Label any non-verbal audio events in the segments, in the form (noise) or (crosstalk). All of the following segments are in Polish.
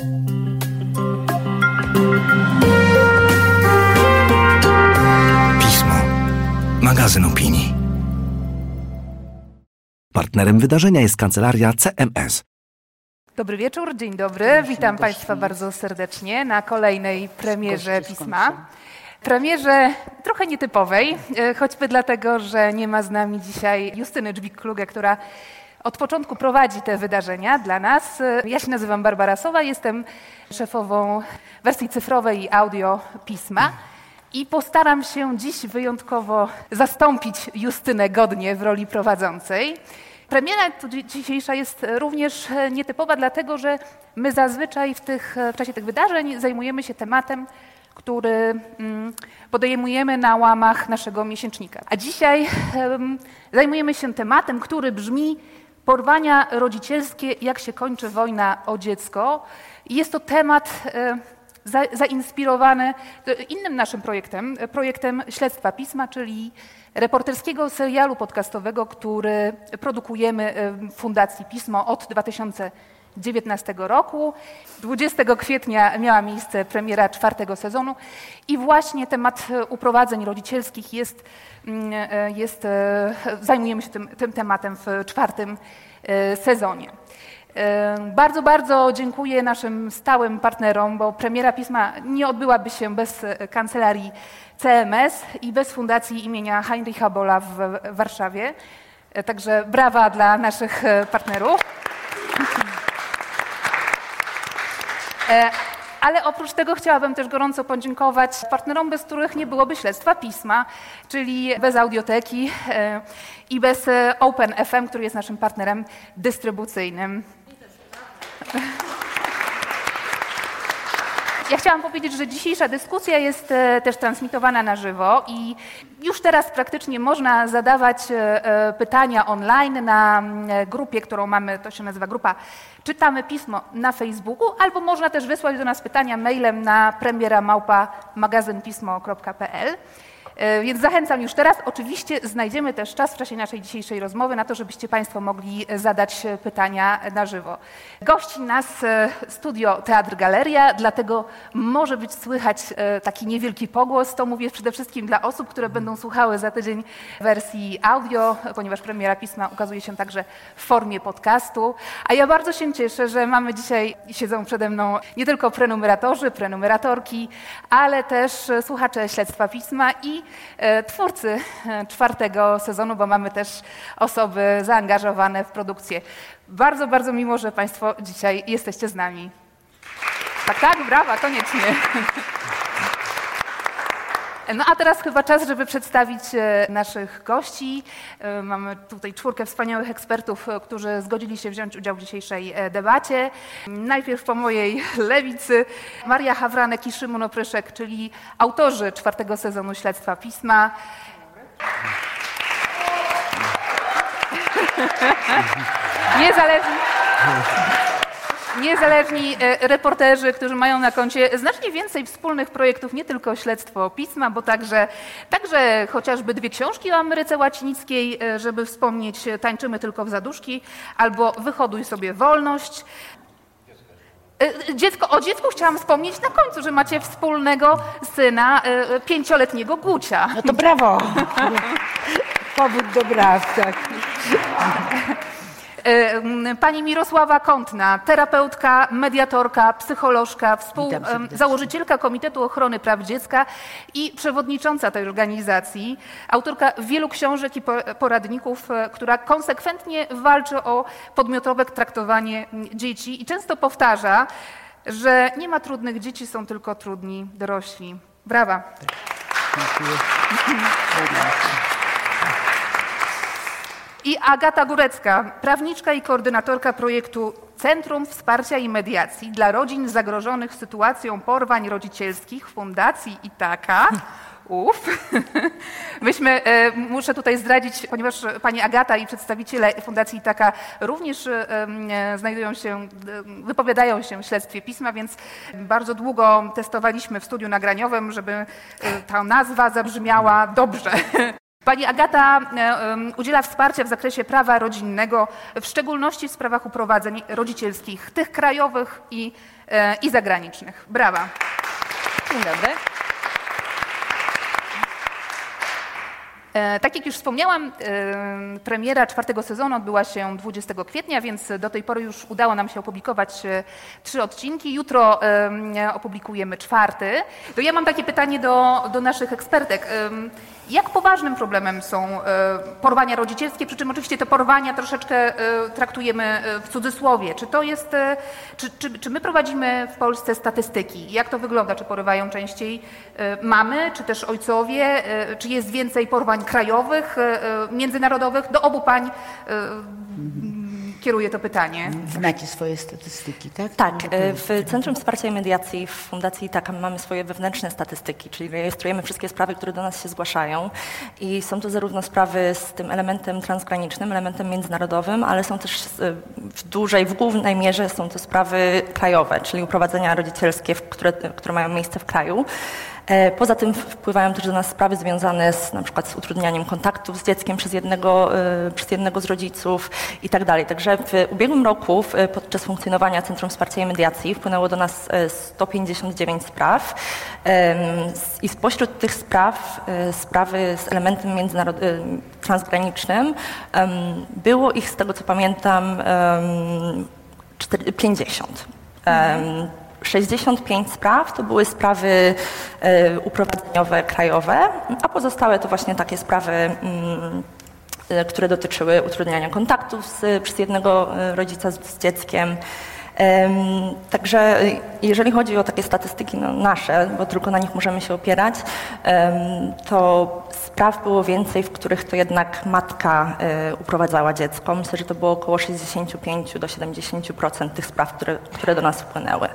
Pismo. Magazyn opinii. Partnerem wydarzenia jest kancelaria CMS. Dobry wieczór, dzień dobry. Witam Państwa bardzo serdecznie na kolejnej premierze pisma. Premierze trochę nietypowej, e, choćby dlatego, że nie ma z nami dzisiaj Justyny Dżbik-Kluge, która od początku prowadzi te wydarzenia dla nas. Ja się nazywam Barbara Sowa, jestem szefową wersji cyfrowej i audio pisma. I postaram się dziś wyjątkowo zastąpić Justynę godnie w roli prowadzącej. Premiera dzisiejsza jest również nietypowa, dlatego że my zazwyczaj w, tych, w czasie tych wydarzeń zajmujemy się tematem, który mm, podejmujemy na łamach naszego miesięcznika. A dzisiaj em, zajmujemy się tematem, który brzmi porwania rodzicielskie, jak się kończy wojna o dziecko. Jest to temat e, za, zainspirowany e, innym naszym projektem, e, projektem Śledztwa Pisma, czyli reporterskiego serialu podcastowego, który produkujemy w Fundacji Pismo od 2019 roku. 20 kwietnia miała miejsce premiera czwartego sezonu i właśnie temat uprowadzeń rodzicielskich jest, mm, e, jest e, zajmujemy się tym, tym tematem w czwartym e, sezonie. Bardzo, bardzo dziękuję naszym stałym partnerom, bo premiera pisma nie odbyłaby się bez kancelarii CMS i bez Fundacji imienia Heinricha Bolla w Warszawie. Także brawa dla naszych partnerów. E, Ale oprócz tego chciałabym też gorąco podziękować partnerom, bez których nie byłoby śledztwa pisma, czyli bez audioteki e, i bez e, Open FM, który jest naszym partnerem dystrybucyjnym. Ja chciałam powiedzieć, że dzisiejsza dyskusja jest e, też transmitowana na żywo i już teraz praktycznie można zadawać e, e, pytania online na mm, grupie, którą mamy, to się nazywa grupa Czytamy Pismo na Facebooku, albo można też wysłać do nas pytania mailem na premiera małpa magazynpismo.pl. E, Więc zachęcam już teraz. Oczywiście znajdziemy też czas w czasie naszej dzisiejszej rozmowy na to, żebyście Państwo mogli e, zadać e, pytania na żywo. Gości nas studio Teatr Galeria, dlatego może być słychać taki niewielki pogłos. To mówię przede wszystkim dla osób, które będą słuchały za tydzień wersji audio, ponieważ premiera pisma ukazuje się także w formie podcastu. A ja bardzo się cieszę, że mamy dzisiaj, siedzą przede mną nie tylko prenumeratorzy, prenumeratorki, ale też słuchacze Śledztwa Pisma i e, twórcy e, czwartego sezonu, bo mamy też osoby zaangażowane w produkcję. Bardzo, bardzo miło, że Państwo dzisiaj jesteście z nami. Tak, tak, brawa, koniecznie. No a teraz chyba czas, żeby przedstawić e, naszych gości. E, Mamy tutaj czwórkę wspaniałych ekspertów, e, którzy zgodzili się wziąć udział w dzisiejszej debacie. Najpierw po mojej (laughs) lewicy Maria Hawranek i Szymon Opryszek, czyli autorzy czwartego sezonu Śledztwa Pisma. (laughs) Niezależni, niezależni e, reporterzy, którzy mają na koncie znacznie więcej wspólnych projektów, nie tylko śledztwo pisma, bo także, także chociażby dwie książki o Ameryce Łacinickiej, e, żeby wspomnieć e, Tańczymy tylko w zaduszki, albo Wyhoduj sobie wolność. Dziecko, o dziecku chciałam wspomnieć na końcu, że macie wspólnego syna, pięcioletniego Gucia. No to brawo. (laughs) Powód do braw, tak. E, Pani Mirosława Kątna, terapeutka, mediatorka, psycholożka, założycielka Komitetu Ochrony Praw Dziecka i przewodnicząca tej organizacji, autorka wielu książek i po- poradników, e, która konsekwentnie walczy o podmiotowe traktowanie dzieci i często powtarza, że nie ma trudnych dzieci, są tylko trudni dorośli. Brawa. I Agata Górecka, prawniczka i koordynatorka projektu Centrum Wsparcia i Mediacji dla Rodzin Zagrożonych Sytuacją Porwań Rodzicielskich Fundacji Itaka. (laughs) Uf. (laughs) Myśmy, e, muszę tutaj zdradzić, ponieważ pani Agata i przedstawiciele Fundacji Itaka również e, e, znajdują się, wypowiadają się w śledztwie pisma, więc bardzo długo testowaliśmy w studiu nagraniowym, żeby ta nazwa zabrzmiała dobrze. (laughs) Pani Agata e, udziela wsparcia w zakresie prawa rodzinnego, w szczególności w sprawach uprowadzeń rodzicielskich, tych krajowych i e, i zagranicznych. Brawa. Dzień dobry. E, tak jak już wspomniałam, premiera czwartego sezonu odbyła się 20 kwietnia, więc do tej pory już udało nam się opublikować trzy odcinki. Jutro opublikujemy czwarty. To ja mam takie pytanie do, do naszych ekspertek. Jak poważnym problemem są porwania rodzicielskie, przy czym oczywiście te porwania troszeczkę traktujemy w cudzysłowie. Czy to jest, czy, czy, czy my prowadzimy w Polsce statystyki? Jak to wygląda? Czy porywają częściej mamy, czy też ojcowie? Czy jest więcej porwań krajowych, e, e, międzynarodowych. Do obu pań e, kieruję to pytanie. Znacie swoje statystyki, tak? Tak, w Centrum Wsparcia i Mediacji w Fundacji Taka mamy swoje wewnętrzne statystyki, czyli rejestrujemy wszystkie sprawy, które do nas się zgłaszają i są to zarówno sprawy z tym elementem transgranicznym, elementem międzynarodowym, ale są też w dużej, w głównej mierze są to sprawy krajowe, czyli uprowadzenia rodzicielskie, które, które mają miejsce w kraju. E, poza tym wpływają też do nas sprawy związane z, na przykład z utrudnianiem kontaktów z dzieckiem przez jednego, e, przez jednego z rodziców i tak. Także w ubiegłym roku podczas funkcjonowania Centrum Wsparcia i Mediacji wpłynęło do nas 159 e, spraw i spośród tych spraw, sprawy z elementem transgranicznym, było ich z tego co pamiętam 50. Mhm. 65 spraw to były sprawy e, uprowadzeniowe krajowe, a pozostałe to właśnie takie sprawy, mm, e, które dotyczyły utrudniania kontaktów z, przez jednego e, rodzica z, z dzieckiem. Także jeżeli chodzi o takie statystyki no, nasze, bo tylko na nich możemy się opierać, to spraw było więcej, w których to jednak matka uprowadzała dziecko. Myślę, że to było około 65 do 70% tych spraw, które, które do nas wpłynęły.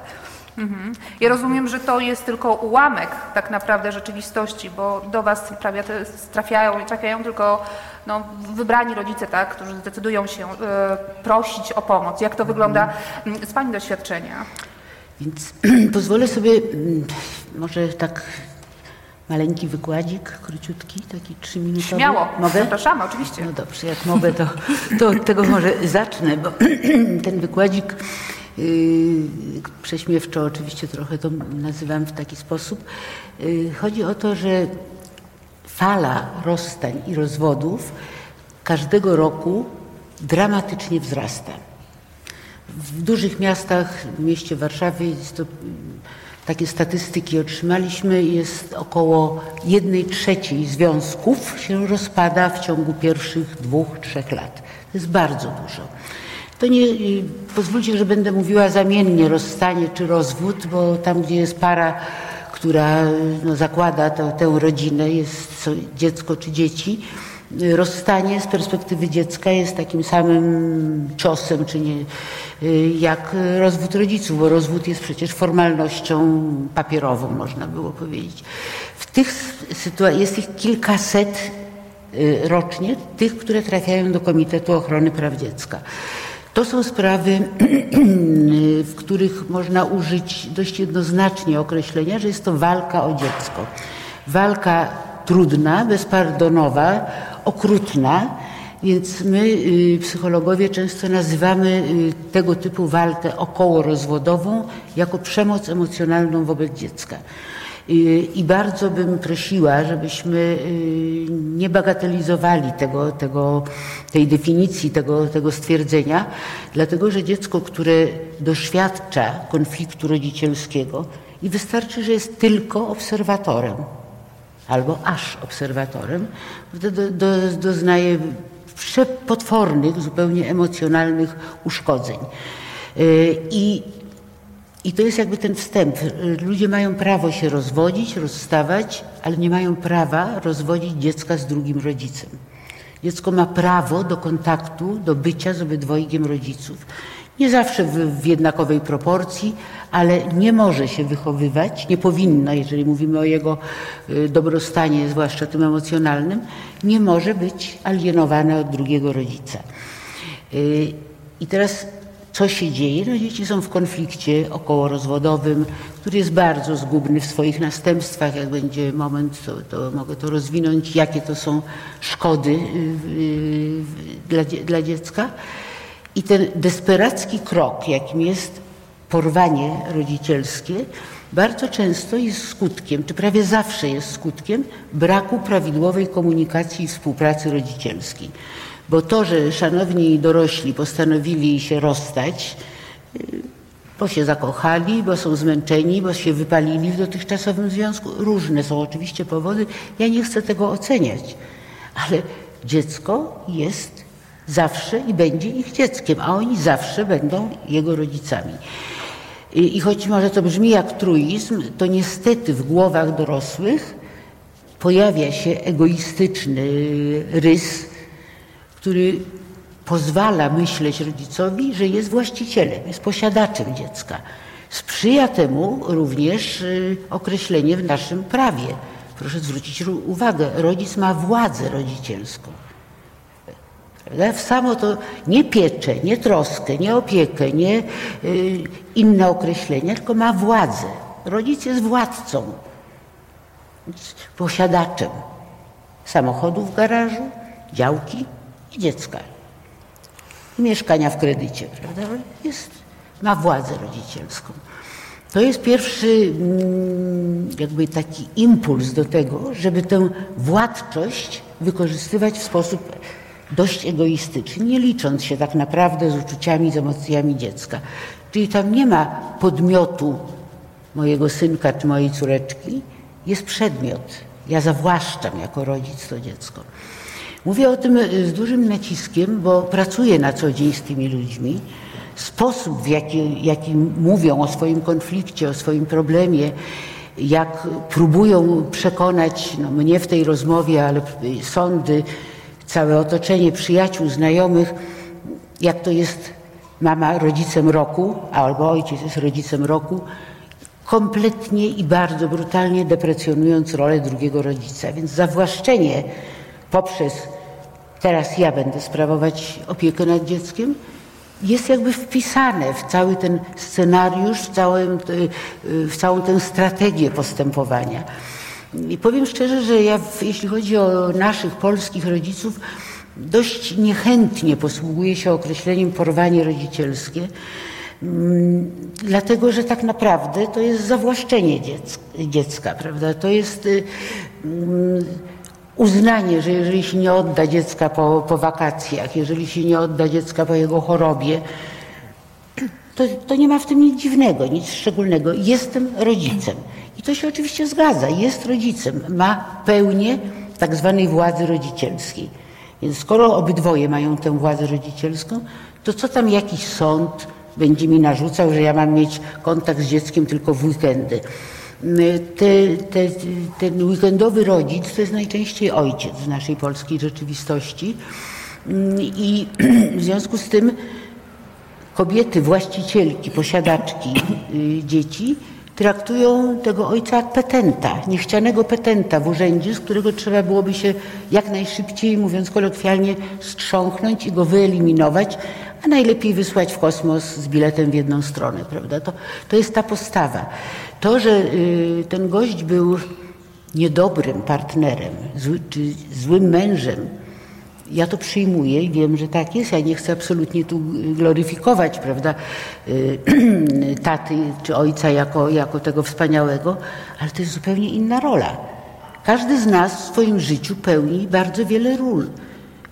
Mhm. Ja rozumiem, że to jest tylko ułamek tak naprawdę rzeczywistości, bo do Was prawie trafiają, trafiają tylko no, wybrani rodzice, tak, którzy zdecydują się y, prosić o pomoc. Jak to wygląda mm, z Pani doświadczenia? Więc (clears throat) pozwolę sobie mm, może tak maleńki wykładzik, króciutki, taki trzyminutowy. Śmiało, mogę? Zapraszamy, oczywiście. No dobrze, jak mogę, to, to od tego może zacznę, bo (clears throat) ten wykładzik prześmiewczo oczywiście trochę to nazywam w taki sposób. Yy, chodzi o to, że fala rozstań i rozwodów każdego roku dramatycznie wzrasta. W dużych miastach, w mieście Warszawie, to, takie statystyki otrzymaliśmy, jest około jednej trzeciej związków się rozpada w ciągu pierwszych dwóch, trzech lat. To jest bardzo dużo. To nie, pozwólcie, że będę mówiła zamiennie rozstanie czy rozwód, bo tam, gdzie jest para, która no, zakłada to, tę rodzinę, jest dziecko czy dzieci, rozstanie z perspektywy dziecka jest takim samym ciosem, czy nie, jak rozwód rodziców, bo rozwód jest przecież formalnością papierową, można było powiedzieć. W tych sytuacjach jest ich kilkaset y, rocznie, tych, które trafiają do Komitetu Ochrony Praw Dziecka. To są sprawy, (clears throat) w których można użyć dość jednoznacznie określenia, że jest to walka o dziecko. Walka trudna, bezpardonowa, okrutna, więc my, y, psychologowie, często nazywamy y, tego typu walkę okołorozwodową jako przemoc emocjonalną wobec dziecka. I bardzo bym prosiła, żebyśmy y, nie bagatelizowali tego, tego, tej definicji, tego, tego stwierdzenia, dlatego że dziecko, które doświadcza konfliktu rodzicielskiego i wystarczy, że jest tylko obserwatorem albo aż obserwatorem, do, do, doznaje przepotwornych, zupełnie emocjonalnych uszkodzeń. Y, I i to jest jakby ten wstęp. Ludzie mają prawo się rozwodzić, rozstawać, ale nie mają prawa rozwodzić dziecka z drugim rodzicem. Dziecko ma prawo do kontaktu, do bycia z obydwojgiem rodziców. Nie zawsze w, w, jednakowej proporcji, ale nie może się wychowywać, nie powinno, jeżeli mówimy o jego y, dobrostanie, zwłaszcza tym emocjonalnym, nie może być alienowane od drugiego rodzica. Y, I teraz co się dzieje? No, dzieci są w konflikcie okołorozwodowym, który jest bardzo zgubny w swoich następstwach. Jak będzie moment, to, to mogę to rozwinąć, jakie to są szkody y, y, dla, dla dziecka. I ten desperacki krok, jakim jest porwanie rodzicielskie bardzo często jest skutkiem, czy prawie zawsze jest skutkiem braku prawidłowej komunikacji i współpracy rodzicielskiej. Bo to, że szanowni dorośli postanowili się rozstać, bo się zakochali, bo są zmęczeni, bo się wypalili w dotychczasowym związku. Różne są oczywiście powody. Ja nie chcę tego oceniać, ale dziecko jest zawsze i będzie ich dzieckiem, a oni zawsze będą jego rodzicami. I, i choć może to brzmi jak truizm, to niestety w głowach dorosłych pojawia się egoistyczny rys, który pozwala myśleć rodzicowi, że jest właścicielem, jest posiadaczem dziecka. Sprzyja temu również y, określenie w naszym prawie. Proszę zwrócić uwagę, rodzic ma władzę rodzicielską. W samo to nie pieczę, nie troskę, nie opiekę, nie y, inne określenia, tylko ma władzę. Rodzic jest władcą, posiadaczem samochodu w garażu, działki i dziecka mieszkania w kredycie, prawda? Jest, ma władzę rodzicielską. To jest pierwszy mm, jakby taki impuls do tego, żeby tę władczość wykorzystywać w sposób dość egoistyczny, nie licząc się tak naprawdę z uczuciami, z emocjami dziecka. Czyli tam nie ma podmiotu mojego synka czy mojej córeczki, jest przedmiot. Ja zawłaszczam jako rodzic to dziecko. Mówię o tym e, z dużym naciskiem, bo pracuję na co dzień z tymi ludźmi. Sposób, w jaki, jaki mówią o swoim konflikcie, o swoim problemie, jak próbują przekonać no, mnie w tej rozmowie, ale sądy, całe otoczenie przyjaciół, znajomych, jak to jest mama rodzicem roku, albo ojciec jest rodzicem roku, kompletnie i bardzo brutalnie deprecjonując rolę drugiego rodzica. Więc zawłaszczenie poprzez teraz ja będę sprawować opiekę nad dzieckiem, jest jakby wpisane w cały ten scenariusz, w, całym, w całą tę strategię postępowania. I powiem szczerze, że ja, jeśli chodzi o naszych polskich rodziców, dość niechętnie posługuję się określeniem porwanie rodzicielskie, mm, dlatego że tak naprawdę to jest zawłaszczenie dziecka, prawda? To jest y, mm, uznanie, że jeżeli się nie odda dziecka po, po wakacjach, jeżeli się nie odda dziecka po jego chorobie, to, to nie ma w tym nic dziwnego, nic szczególnego. Jestem rodzicem. I to się oczywiście zgadza. Jest rodzicem. Ma pełnię tak zwanej władzy rodzicielskiej. Więc skoro obydwoje mają tę władzę rodzicielską, to co tam jakiś sąd będzie mi narzucał, że ja mam mieć kontakt z dzieckiem tylko w weekendy? Te, te, ten weekendowy rodzic to jest najczęściej ojciec w naszej polskiej rzeczywistości. I (clears throat) w związku z tym kobiety, właścicielki, posiadaczki y, dzieci traktują tego ojca jak petenta, niechcianego petenta w urzędzie, z którego trzeba byłoby się jak najszybciej, mówiąc kolokwialnie, strząknąć i go wyeliminować, a najlepiej wysłać w kosmos z biletem w jedną stronę, prawda? To, to jest ta postawa. To, że y, ten gość był niedobrym partnerem, zły, czy złym mężem, ja to przyjmuję i wiem, że tak jest. Ja nie chcę absolutnie tu gloryfikować, prawda, y, (clears throat) taty czy ojca jako, jako tego wspaniałego, ale to jest zupełnie inna rola. Każdy z nas w swoim życiu pełni bardzo wiele ról.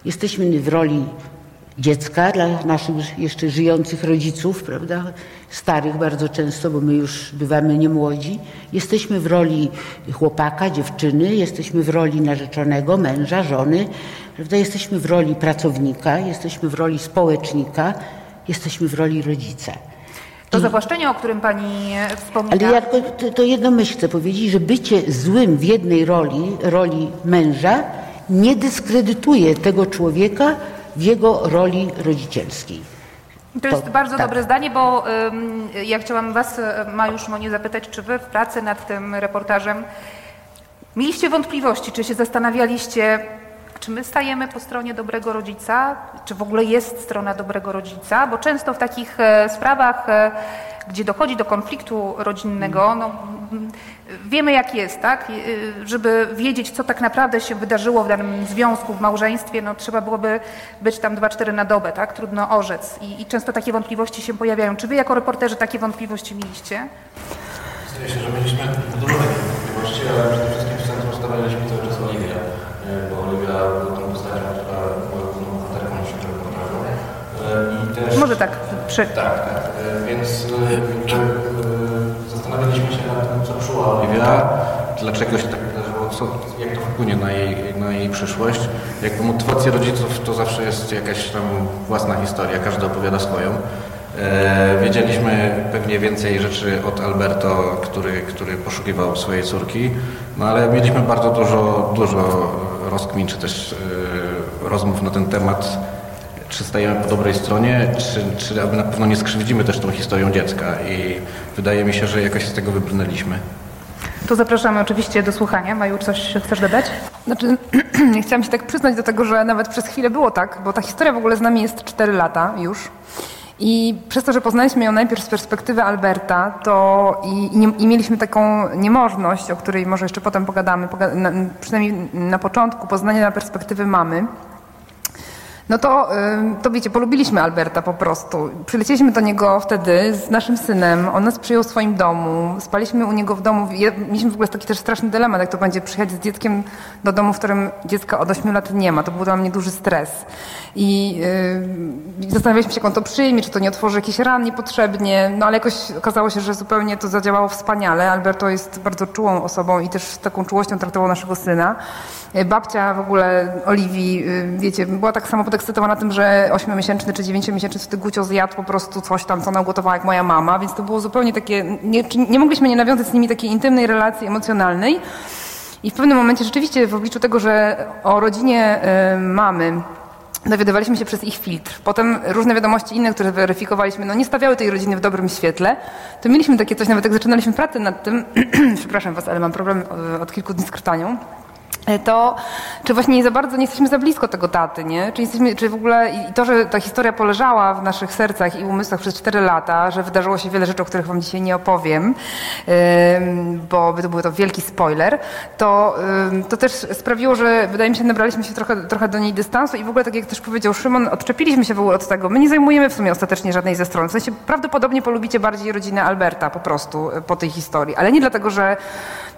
Jesteśmy w roli dziecka dla naszych jeszcze żyjących rodziców, prawda? Starych bardzo często, bo my już bywamy niemłodzi. Jesteśmy w roli chłopaka, dziewczyny, jesteśmy w roli narzeczonego, męża, żony, prawda? Jesteśmy w roli pracownika, jesteśmy w roli społecznika, jesteśmy w roli rodzica. To zawłaszczenie, o którym pani wspomina. Ale ja to, to jedno myśl chcę powiedzieć, że bycie złym w jednej roli, roli męża, nie dyskredytuje tego człowieka, w jego roli rodzicielskiej. To jest to, bardzo tak. dobre zdanie, bo um, ja chciałam Was, Majusz Monie, zapytać, czy Wy w pracy nad tym reportażem mieliście wątpliwości, czy się zastanawialiście, czy my stajemy po stronie dobrego rodzica, czy w ogóle jest strona dobrego rodzica, bo często w takich e, sprawach, e, gdzie dochodzi do konfliktu rodzinnego, no, wiemy jak jest, tak? Y, żeby wiedzieć, co tak naprawdę się wydarzyło w danym związku, w małżeństwie, no trzeba byłoby być tam 2-4 na dobę, tak? Trudno orzec. I, I często takie wątpliwości się pojawiają. Czy wy jako reporterzy takie wątpliwości mieliście? Zdaje się, że mieliśmy dużo takich wątpliwości, ale przede wszystkim w centrum stawialiśmy cały czas Oliwię, bo Oliwia była tą postacią, która była główną bohaterką naszego reportażu. I też... Może tak, przy... Tak, tak. Więc zastanawialiśmy się nad tym, co czuła Oliwia, dlaczego się tak wydarzyło, co, jak to wpłynie na jej, na jej przyszłość. Jakby motywacja rodziców to zawsze jest jakaś tam własna historia, każdy opowiada swoją. E, wiedzieliśmy pewnie więcej rzeczy od Alberto, który, który poszukiwał swojej córki, no ale mieliśmy bardzo dużo, dużo rozkmin, czy też e, rozmów na ten temat, czy stajemy po dobrej stronie, czy, czy aby na pewno nie skrzywdzimy też tą historią dziecka i wydaje mi się, że jakoś z tego wybrnęliśmy. Tu zapraszamy oczywiście do słuchania. Maju, coś chcesz dodać? Znaczy, (clears throat) chciałam się tak przyznać do tego, że nawet przez chwilę było tak, bo ta historia w ogóle z nami jest 4 lata już. I przez to, że poznaliśmy ją najpierw z perspektywy Alberta, to i, i, i mieliśmy taką niemożność, o której może jeszcze potem pogadamy, poga na, przynajmniej na początku, poznania na perspektywy mamy, no to, to wiecie, polubiliśmy Alberta po prostu. Przylecieliśmy do niego wtedy z naszym synem, on nas przyjął w swoim domu, spaliśmy u niego w domu. Mieliśmy w ogóle taki też straszny dylemat, jak to będzie przyjechać z dzieckiem do domu, w którym dziecka od 8 lat nie ma. To był dla mnie duży stres. I yy, zastanawialiśmy się, jak on to przyjmie, czy to nie otworzy jakichś ran niepotrzebnie, no ale jakoś okazało się, że zupełnie to zadziałało wspaniale. Alberto jest bardzo czułą osobą i też z taką czułością traktował naszego syna. Babcia w ogóle Oliwii, wiecie, była tak samo podekscytowana tym, że 8-miesięczny czy 9-miesięczny wtedy Gucio zjadł po prostu coś tam, co ona ugotowała jak moja mama, więc to było zupełnie takie, nie, nie mogliśmy nie nawiązać z nimi takiej intymnej relacji emocjonalnej. I w pewnym momencie rzeczywiście w obliczu tego, że o rodzinie y, mamy dowiadywaliśmy się przez ich filtr. Potem różne wiadomości inne, które weryfikowaliśmy, no nie stawiały tej rodziny w dobrym świetle. To mieliśmy takie coś, nawet jak zaczynaliśmy pracę nad tym, (clears throat) przepraszam was, ale mam problem od kilku dni z krtanią, to czy właśnie nie za bardzo nie jesteśmy za blisko tego taty, nie? Czy, jesteśmy, czy w ogóle i to, że ta historia poleżała w naszych sercach i umysłach przez cztery lata, że wydarzyło się wiele rzeczy, o których wam dzisiaj nie opowiem, bo by to był to wielki spoiler, to, to też sprawiło, że wydaje mi się, nabraliśmy się trochę, trochę do niej dystansu i w ogóle, tak jak też powiedział Szymon, odczepiliśmy się w ogóle od tego. My nie zajmujemy w sumie ostatecznie żadnej ze stron. W sensie prawdopodobnie polubicie bardziej rodzinę Alberta po prostu e, po tej historii, ale nie dlatego, że,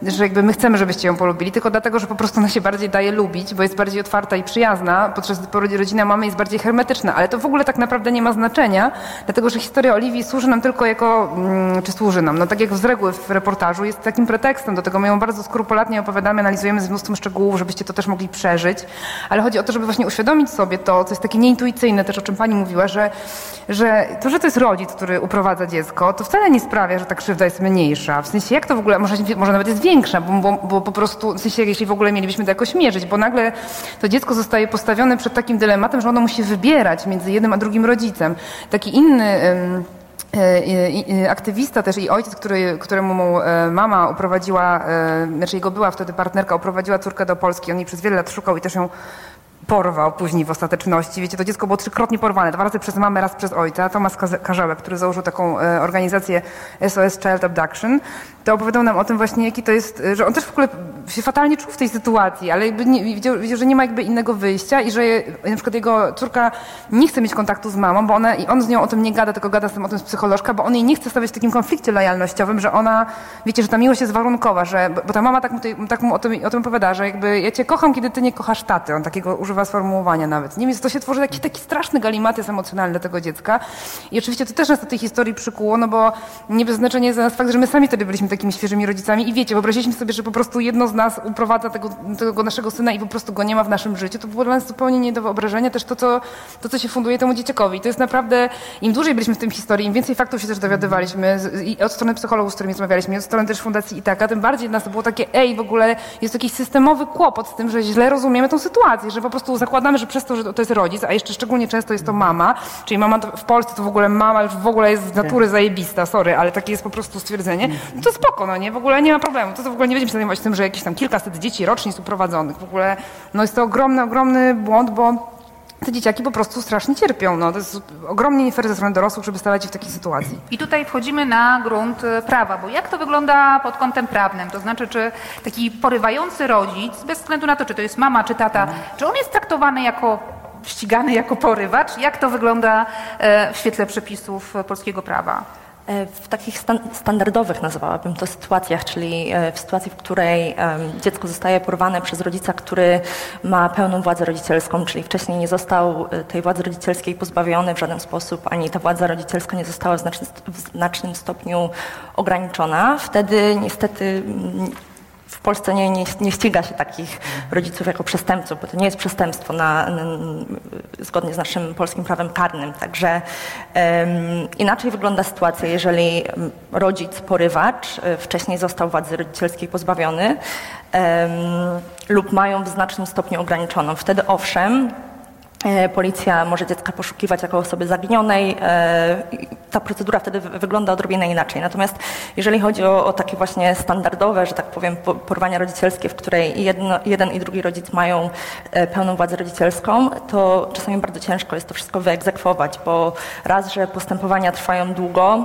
że jakby my chcemy, żebyście ją polubili, tylko dlatego, że po prostu ona się bardziej daje lubić, bo jest bardziej otwarta i przyjazna, podczas gdy rodzina mamy jest bardziej hermetyczna, ale to w ogóle tak naprawdę nie ma znaczenia, dlatego że historia Oliwii służy nam tylko jako, mm, czy służy nam, no tak jak z reguły w reportażu, jest takim pretekstem do tego, my ją bardzo skrupulatnie opowiadamy, analizujemy z mnóstwem szczegółów, żebyście to też mogli przeżyć, ale chodzi o to, żeby właśnie uświadomić sobie to, co jest takie nieintuicyjne też, o czym pani mówiła, że, że to, że to jest rodzic, który uprowadza dziecko, to wcale nie sprawia, że ta krzywda jest mniejsza, w sensie jak to w ogóle, może, może nawet jest większa, bo, bo, bo po prostu, w sensie jeśli w ogóle mielibyśmy to jakoś mierzyć, bo nagle to dziecko zostaje postawione przed takim dylematem, że ono musi wybierać między jednym a drugim rodzicem. Taki inny e, e, aktywista też i ojciec, który, któremu e, mama uprowadziła, znaczy jego była wtedy partnerka, uprowadziła córkę do Polski. On jej przez wiele lat szukał i też ją porwał później w ostateczności. Wiecie, to dziecko było trzykrotnie porwane, dwa razy przez mamę, raz przez ojca. Tomasz Karzełek, który założył taką organizację SOS Child Abduction, to opowiadał nam o tym właśnie, jaki to jest, że on też w ogóle się fatalnie czuł w tej sytuacji, ale jakby nie, widział, widział, że nie ma jakby innego wyjścia i że na przykład jego córka nie chce mieć kontaktu z mamą, bo ona, i on z nią o tym nie gada, tylko gada z tym o tym z psycholożka, bo on jej nie chce stawiać w takim konflikcie lojalnościowym, że ona, wiecie, że ta miłość jest warunkowa, że, bo ta mama tak mu, tak mu o, tym, o tym opowiada, że jakby ja cię kocham, kiedy ty nie kochasz taty. On takiego używa sformułowania nawet. Nie? Więc to się tworzy taki straszny galimatyzm emocjonalny tego dziecka. I oczywiście to też nas do tej historii przykuło, no bo nie bez znaczenia jest dla nas fakt, że my sami wtedy byliśmy takimi świeżymi rodzicami i wiecie, wyobraziliśmy sobie, że po prostu jedno z nas uprowadza tego, tego naszego syna i po prostu go nie ma w naszym życiu. To było dla nas zupełnie nie do wyobrażenia też to, co, to, co się funduje temu dzieciakowi. To jest naprawdę, im dłużej byliśmy w tym historii, im więcej faktów się też dowiadywaliśmy i od strony psychologów, z którymi rozmawialiśmy, i od strony też Fundacji Itaka, tym bardziej dla nas to było takie, ej, w ogóle jest jakiś systemowy kłopot z tym, że źle rozumiemy tą sytuację, że po prostu zakładamy, że przez to, że to jest rodzic, a jeszcze szczególnie często jest to mama, czyli mama w Polsce to w ogóle mama już w ogóle jest z natury zajebista, sorry, ale takie jest po prostu stwierdzenie, no to spoko, no nie, w ogóle nie ma problemu. To, to w ogóle nie będziemy się zajmować tym, że jakieś tam kilkaset dzieci rocznie jest uprowadzonych. W ogóle no jest to ogromny, ogromny błąd, bo te dzieciaki po prostu strasznie cierpią. No, to jest ogromnie nie fair ze strony dorosłych, żeby stawiać się w takiej sytuacji. I tutaj wchodzimy na grunt e, prawa, bo jak to wygląda pod kątem prawnym? To znaczy, czy taki porywający rodzic, bez względu na to, czy to jest mama, czy tata, czy on jest traktowany jako ścigany jako porywacz? Jak to wygląda e, w świetle przepisów e, polskiego prawa? E, W takich stan standardowych nazwałabym to sytuacjach, czyli e, w sytuacji, w której dziecko zostaje porwane przez rodzica, który ma pełną władzę rodzicielską, czyli wcześniej nie został e, tej władzy rodzicielskiej pozbawiony w żaden sposób, ani ta władza rodzicielska nie została w znacznym, w znacznym stopniu ograniczona. Wtedy niestety Polsce nie, nie, nie ściga się takich rodziców jako przestępców, bo to nie jest przestępstwo na, na, zgodnie z naszym polskim prawem karnym. Także em, inaczej wygląda sytuacja, jeżeli rodzic, porywacz e, wcześniej został władzy rodzicielskiej pozbawiony em, lub mają w znacznym stopniu ograniczoną. Wtedy owszem, Policja może dziecka poszukiwać jako osoby zaginionej. e, Ta procedura wtedy wy- wygląda odrobinę inaczej. Natomiast jeżeli chodzi o, o takie właśnie standardowe, że tak powiem, po- porwania rodzicielskie, w której jedno, jeden i drugi rodzic mają e, pełną władzę rodzicielską, to czasami bardzo ciężko jest to wszystko wyegzekwować, bo raz, że postępowania trwają długo,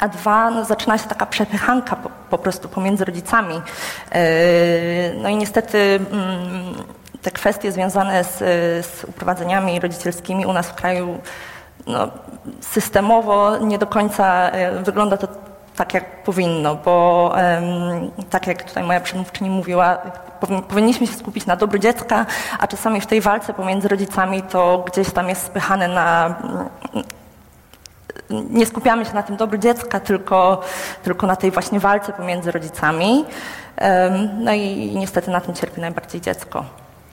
a dwa, no, zaczyna się taka przepychanka po, po prostu pomiędzy rodzicami. No i niestety mm, te kwestie związane z, z uprowadzeniami rodzicielskimi u nas w kraju no, systemowo nie do końca e, wygląda to tak, jak powinno, bo tak jak tutaj moja przedmówczyni mówiła, powi- powinniśmy się skupić na dobru dziecka, a czasami w tej walce pomiędzy rodzicami to gdzieś tam jest spychane na mm, nie skupiamy się na tym dobru dziecka, tylko, tylko na tej właśnie walce pomiędzy rodzicami. No i niestety na tym cierpi najbardziej dziecko.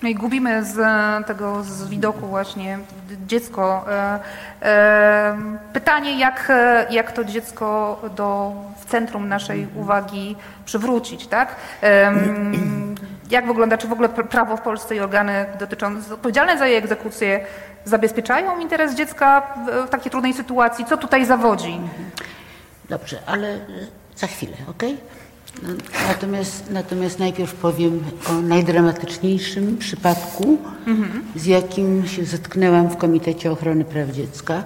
No i gubimy z e, tego z widoku właśnie dziecko. E, e, Pytanie, jak, jak to dziecko do, w centrum naszej uwagi przywrócić, tak? Jak wygląda, czy w ogóle pr- prawo w Polsce i organy dotyczące, odpowiedzialne za jej egzekucję zabezpieczają interes dziecka w, takiej trudnej sytuacji? Co tutaj zawodzi? Dobrze, ale za chwilę, ok? Natomiast, natomiast najpierw powiem o najdramatyczniejszym przypadku, z jakim się zetknęłam w Komitecie Ochrony Praw Dziecka,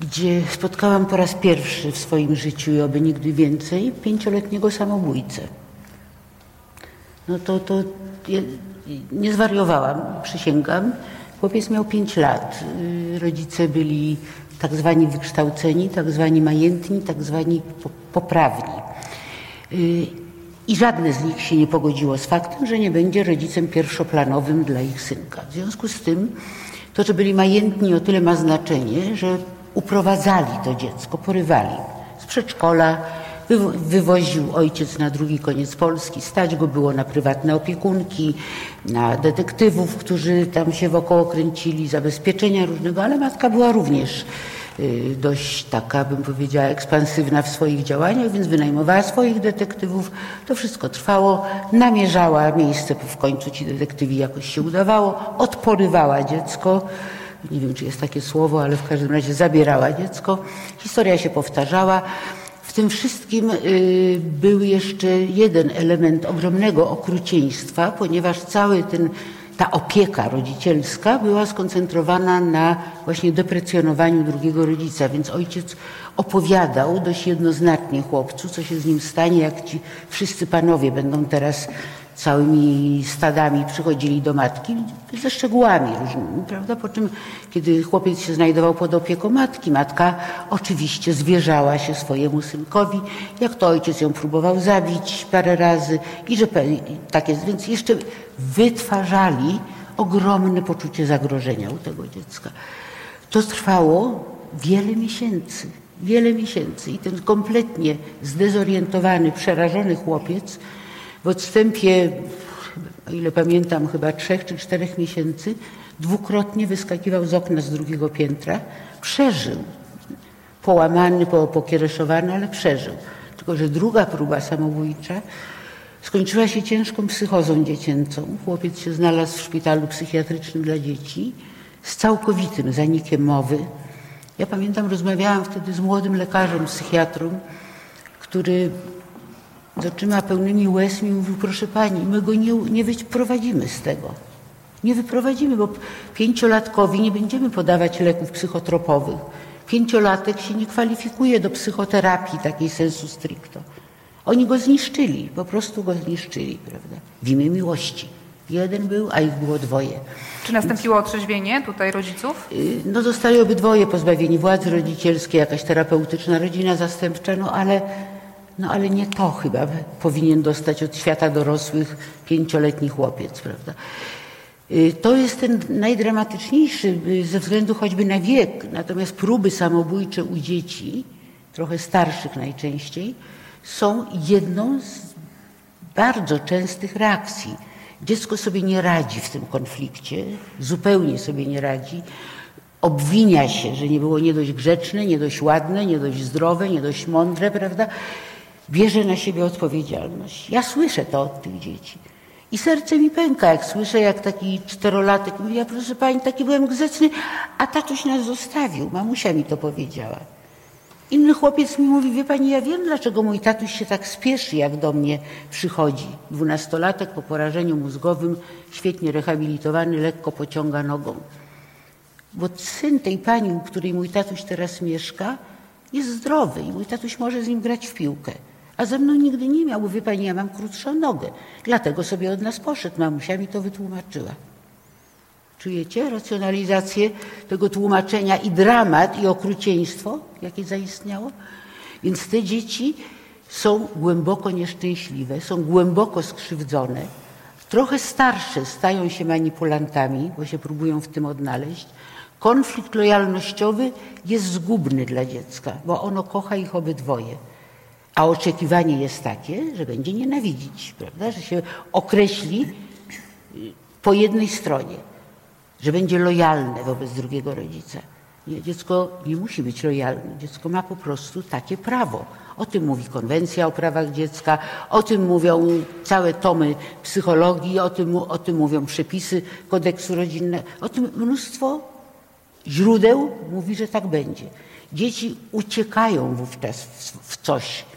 gdzie spotkałam po raz pierwszy w swoim życiu i oby nigdy więcej pięcioletniego samobójcę. No to, to ja nie zwariowałam, przysięgam. Chłopiec miał 5 lat. Rodzice byli tak zwani wykształceni, tak zwani majętni, tak zwani po- poprawni. I żadne z nich się nie pogodziło z faktem, że nie będzie rodzicem pierwszoplanowym dla ich synka. W związku z tym to, że byli majętni o tyle ma znaczenie, że uprowadzali to dziecko, porywali z przedszkola, wywo- wywoził ojciec na drugi koniec Polski, stać go było na prywatne opiekunki, na detektywów, którzy tam się wokoło kręcili, zabezpieczenia różnego, ale matka była również dość taka, bym powiedziała, ekspansywna w swoich działaniach, więc wynajmowała swoich detektywów. To wszystko trwało, namierzała miejsce, w końcu ci detektywi jakoś się udawało, odporywała dziecko. Nie wiem, czy jest takie słowo, ale w każdym razie zabierała dziecko. Historia się powtarzała. W tym wszystkim y, był jeszcze jeden element ogromnego okrucieństwa, ponieważ cały ten ta opieka rodzicielska była skoncentrowana na właśnie deprecjonowaniu drugiego rodzica, więc ojciec opowiadał dość jednoznacznie chłopcu, co się z nim stanie, jak ci wszyscy panowie będą teraz całymi stadami przychodzili do matki ze szczegółami różnymi, prawda? Po czym, kiedy chłopiec się znajdował pod opieką matki, matka oczywiście zwierzała się swojemu synkowi, jak to ojciec ją próbował zabić parę razy i że tak jest, więc jeszcze wytwarzali ogromne poczucie zagrożenia u tego dziecka. To trwało wiele miesięcy, wiele miesięcy i ten kompletnie zdezorientowany, przerażony chłopiec w odstępie, o ile pamiętam, chyba trzech czy czterech miesięcy, dwukrotnie wyskakiwał z okna z drugiego piętra. Przeżył. Połamany, po- pokiereszowany, ale przeżył. Tylko, że druga próba samobójcza skończyła się ciężką psychozą dziecięcą. Chłopiec się znalazł w szpitalu psychiatrycznym dla dzieci z całkowitym zanikiem mowy. Ja pamiętam, rozmawiałam wtedy z młodym lekarzem, psychiatrą, który z oczyma pełnymi łez mi mówił, proszę pani, my go nie, nie wyprowadzimy z tego. Nie wyprowadzimy, bo pięciolatkowi nie będziemy podawać leków psychotropowych. Pięciolatek się nie kwalifikuje do psychoterapii takiej sensu stricto. Oni go zniszczyli, po prostu go zniszczyli, prawda? W imię miłości. Jeden był, a ich było dwoje. Czy nastąpiło otrzeźwienie tutaj rodziców? Y, No zostali obydwoje pozbawieni władzy rodzicielskiej, jakaś terapeutyczna rodzina zastępcza, no ale, no ale nie to chyba powinien dostać od świata dorosłych pięcioletni chłopiec, prawda? Y, To jest ten najdramatyczniejszy y, ze względu choćby na wiek. Natomiast próby samobójcze u dzieci, trochę starszych najczęściej, są jedną z bardzo częstych reakcji. Dziecko sobie nie radzi w tym konflikcie, zupełnie sobie nie radzi. Obwinia się, że nie było nie dość grzeczne, nie dość ładne, nie dość zdrowe, nie dość mądre, prawda? Bierze na siebie odpowiedzialność. Ja słyszę to od tych dzieci. I serce mi pęka, jak słyszę, jak taki czterolatek mówi, ja proszę pani, taki byłem grzeczny, a tatuś nas zostawił. Mamusia mi to powiedziała. Inny chłopiec mi mówi, wie pani, ja wiem, dlaczego mój tatuś się tak spieszy, jak do mnie przychodzi. Dwunastolatek po porażeniu mózgowym, świetnie rehabilitowany, lekko pociąga nogą. Bo syn tej pani, u której mój tatuś teraz mieszka, jest zdrowy i mój tatuś może z nim grać w piłkę. A ze mną nigdy nie miał, wie pani, ja mam krótszą nogę. Dlatego sobie od nas poszedł. Mamusia mi to wytłumaczyła. Czujecie racjonalizację tego tłumaczenia i dramat, i okrucieństwo, jakie zaistniało? Więc te dzieci są głęboko nieszczęśliwe, są głęboko skrzywdzone. Trochę starsze stają się manipulantami, bo się próbują w tym odnaleźć. Konflikt lojalnościowy jest zgubny dla dziecka, bo ono kocha ich obydwoje. A oczekiwanie jest takie, że będzie nienawidzić, prawda? że się określi y, po jednej stronie że będzie lojalne wobec drugiego rodzica. Nie, dziecko nie musi być lojalne. Dziecko ma po prostu takie prawo. O tym mówi konwencja o prawach dziecka, o tym mówią całe tomy psychologii, o tym, o tym mówią przepisy kodeksu rodzinnego, o tym mnóstwo źródeł mówi, że tak będzie. Dzieci uciekają wówczas w, w coś.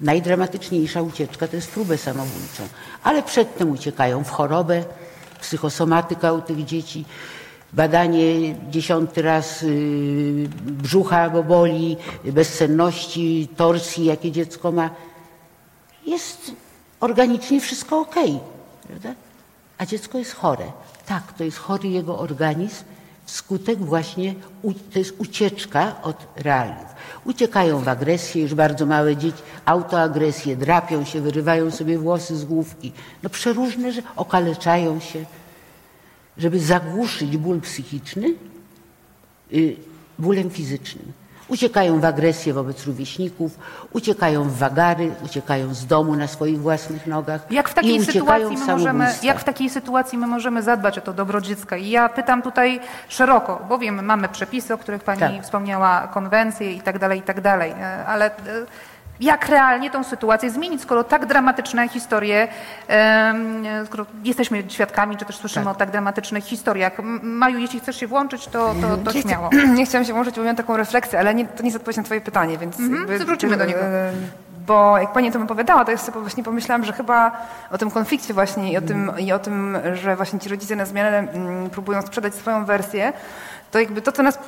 Najdramatyczniejsza ucieczka to jest próbę samobójczą, ale przedtem uciekają w chorobę, psychosomatyka u tych dzieci, badanie dziesiąty raz y, brzucha, bo boli, bezsenności, torsji, jakie dziecko ma. Jest organicznie wszystko ok, prawda? A dziecko jest chore. Tak, to jest chory jego organizm, wskutek właśnie, to jest ucieczka od realiów. Uciekają w agresję, już bardzo małe dzieci, autoagresję, drapią się, wyrywają sobie włosy z główki. No przeróżne, że okaleczają się, żeby zagłuszyć ból psychiczny y, bólem fizycznym. Uciekają w agresję wobec rówieśników, uciekają w wagary, uciekają z domu na swoich własnych nogach Jak w takiej sytuacji my możemy, jak w takiej sytuacji my możemy zadbać o to dobro dziecka? I ja pytam tutaj szeroko, bo wiem, mamy przepisy, o których pani Tak. wspomniała, konwencje i tak dalej, i tak dalej, e, ale e, jak realnie tą sytuację zmienić, skoro tak dramatyczne historie, skoro jesteśmy świadkami, czy też słyszymy Tak. o tak dramatycznych historiach. Maju, jeśli chcesz się włączyć, to, to, to Nie śmiało. (clears throat) Nie chciałam się włączyć, bo miałam taką refleksję, ale nie, to nie jest odpowiedź na twoje pytanie, więc... Mhm, wrócimy do niego. e, Bo jak pani o tym opowiadała, to ja sobie właśnie pomyślałam, że chyba o tym konflikcie właśnie i o tym, i o tym że właśnie ci rodzice na zmianę mm, próbują sprzedać swoją wersję, to jakby to, co nas,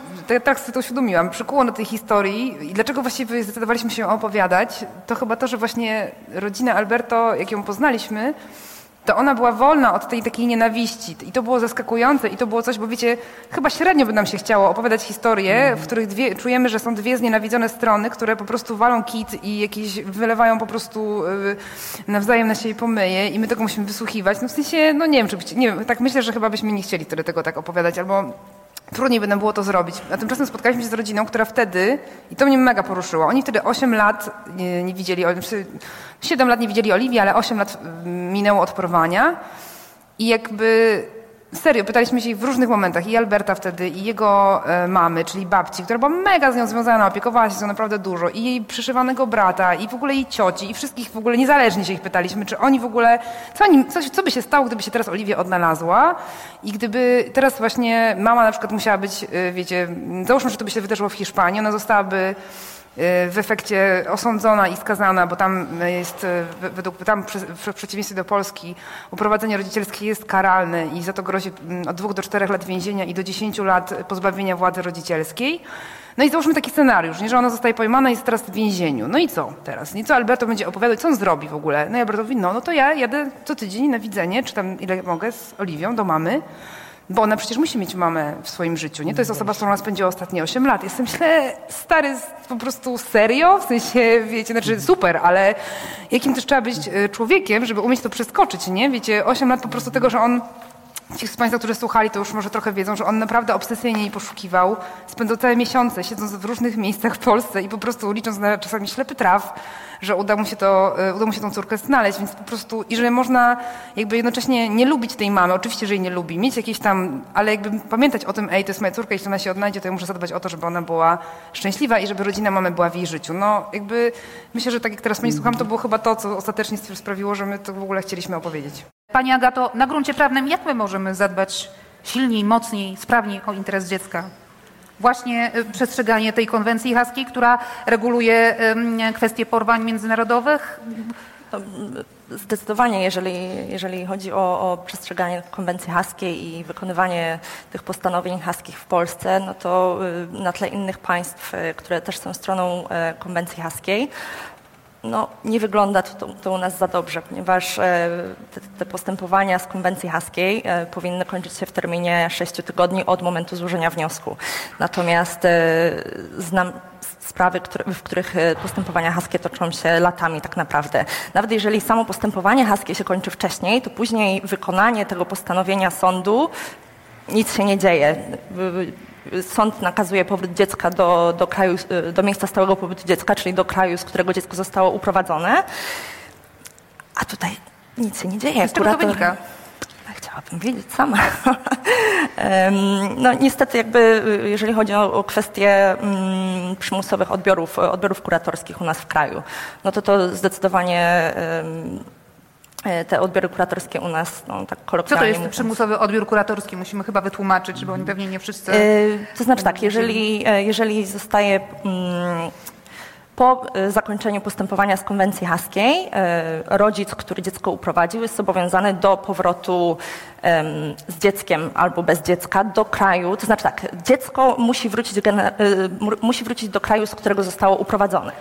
tak sobie to uświadomiłam, przykuło do tej historii i dlaczego właściwie zdecydowaliśmy się opowiadać, to chyba to, że właśnie rodzina Alberto, jak ją poznaliśmy, to ona była wolna od tej takiej nienawiści. I to było zaskakujące i to było coś, bo wiecie, chyba średnio by nam się chciało opowiadać historie, w których dwie, czujemy, że są dwie znienawidzone strony, które po prostu walą kit i jakieś wylewają po prostu y, nawzajem na siebie pomyje i my tego musimy wysłuchiwać. No w sensie, no nie wiem, czy byście, nie wiem, tak myślę, że chyba byśmy nie chcieli wtedy tego tak opowiadać, albo trudniej by nam było to zrobić. A tymczasem spotkaliśmy się z rodziną, która wtedy, i to mnie mega poruszyło, oni wtedy 8 lat nie, nie widzieli, znaczy 7 lat nie widzieli Oliwii, ale 8 lat mm, minęło od porwania. I jakby serio, pytaliśmy się ich w różnych momentach, i Alberta wtedy, i jego e, mamy, czyli babci, która była mega z nią związana, opiekowała się z nią naprawdę dużo, i jej przyszywanego brata, i w ogóle jej cioci, i wszystkich w ogóle niezależnie się ich pytaliśmy, czy oni w ogóle, co, oni, co, co by się stało, gdyby się teraz Oliwia odnalazła? I gdyby teraz właśnie mama na przykład musiała być, e, wiecie, załóżmy, że to by się wydarzyło w Hiszpanii, ona zostałaby w efekcie osądzona i skazana, bo tam jest, według, tam w przeciwieństwie do Polski uprowadzenie rodzicielskie jest karalne i za to grozi mm, od dwóch do czterech lat więzienia i do dziesięciu lat pozbawienia władzy rodzicielskiej. No i załóżmy taki scenariusz, nie, że ona zostaje pojmana i jest teraz w więzieniu. No i co teraz? I co Alberto będzie opowiadać, co on zrobi w ogóle? No i Alberto mówi, no, no to ja jadę co tydzień na widzenie, czy tam ile mogę z Oliwią do mamy, bo ona przecież musi mieć mamę w swoim życiu, nie? To jest osoba, z którą ona spędziła ostatnie 8 lat. Jestem myślę, stary, po prostu serio? W sensie, wiecie, znaczy super, ale jakim też trzeba być e, człowiekiem, żeby umieć to przeskoczyć, nie? Wiecie, 8 lat po prostu tego, że on Ci z Państwa, którzy słuchali, to już może trochę wiedzą, że on naprawdę obsesyjnie jej poszukiwał. Spędzał całe miesiące, siedząc w różnych miejscach w Polsce i po prostu licząc na czasami ślepy traf, że uda mu się, to, e, uda mu się tą córkę znaleźć, więc po prostu, i że można jakby jednocześnie nie lubić tej mamy, oczywiście, że jej nie lubi, mieć jakieś tam, ale jakby pamiętać o tym, ej, to jest moja córka, jeśli ona się odnajdzie, to ja muszę zadbać o to, żeby ona była szczęśliwa i żeby rodzina mamy była w jej życiu. No jakby myślę, że tak jak teraz Pani słucham, to było chyba to, co ostatecznie sprawiło, że my to w ogóle chcieliśmy opowiedzieć. Pani Agato, na gruncie prawnym jak my możemy zadbać silniej, mocniej, sprawniej o interes dziecka? Właśnie y, przestrzeganie tej konwencji haskiej, która reguluje kwestie porwań międzynarodowych? Zdecydowanie, jeżeli, jeżeli chodzi o, o, przestrzeganie konwencji haskiej i wykonywanie tych postanowień haskich w Polsce, no to y, na tle innych państw, y, które też są stroną konwencji haskiej, no, nie wygląda to, to, u nas za dobrze, ponieważ e, te, te, postępowania z konwencji haskiej e, powinny kończyć się w terminie 6 tygodni od momentu złożenia wniosku. Natomiast e, znam sprawy, w których postępowania haskie toczą się latami tak naprawdę. Nawet jeżeli samo postępowanie haskie się kończy wcześniej, to później wykonanie tego postanowienia sądu nic się nie dzieje sąd nakazuje powrót dziecka do, do, kraju, do miejsca stałego pobytu dziecka, czyli do kraju, z którego dziecko zostało uprowadzone. A tutaj nic się nie dzieje. Z czego to wynika? Chciałabym wiedzieć sama. (laughs) no niestety jakby, jeżeli chodzi o, kwestie mm, przymusowych odbiorów, odbiorów kuratorskich u nas w kraju, no to to zdecydowanie E, te odbiory kuratorskie u nas, no, tak kolokwialnie Co to jest mówiąc. przymusowy odbiór kuratorski? Musimy chyba wytłumaczyć, bo oni pewnie nie wszyscy... Yy, to znaczy tak, jeżeli, e, jeżeli zostaje... Mm, po zakończeniu postępowania z konwencji haskiej rodzic, który dziecko uprowadził, jest zobowiązany do powrotu z dzieckiem albo bez dziecka do kraju, to znaczy tak, dziecko musi wrócić, musi wrócić do kraju, z którego zostało uprowadzone.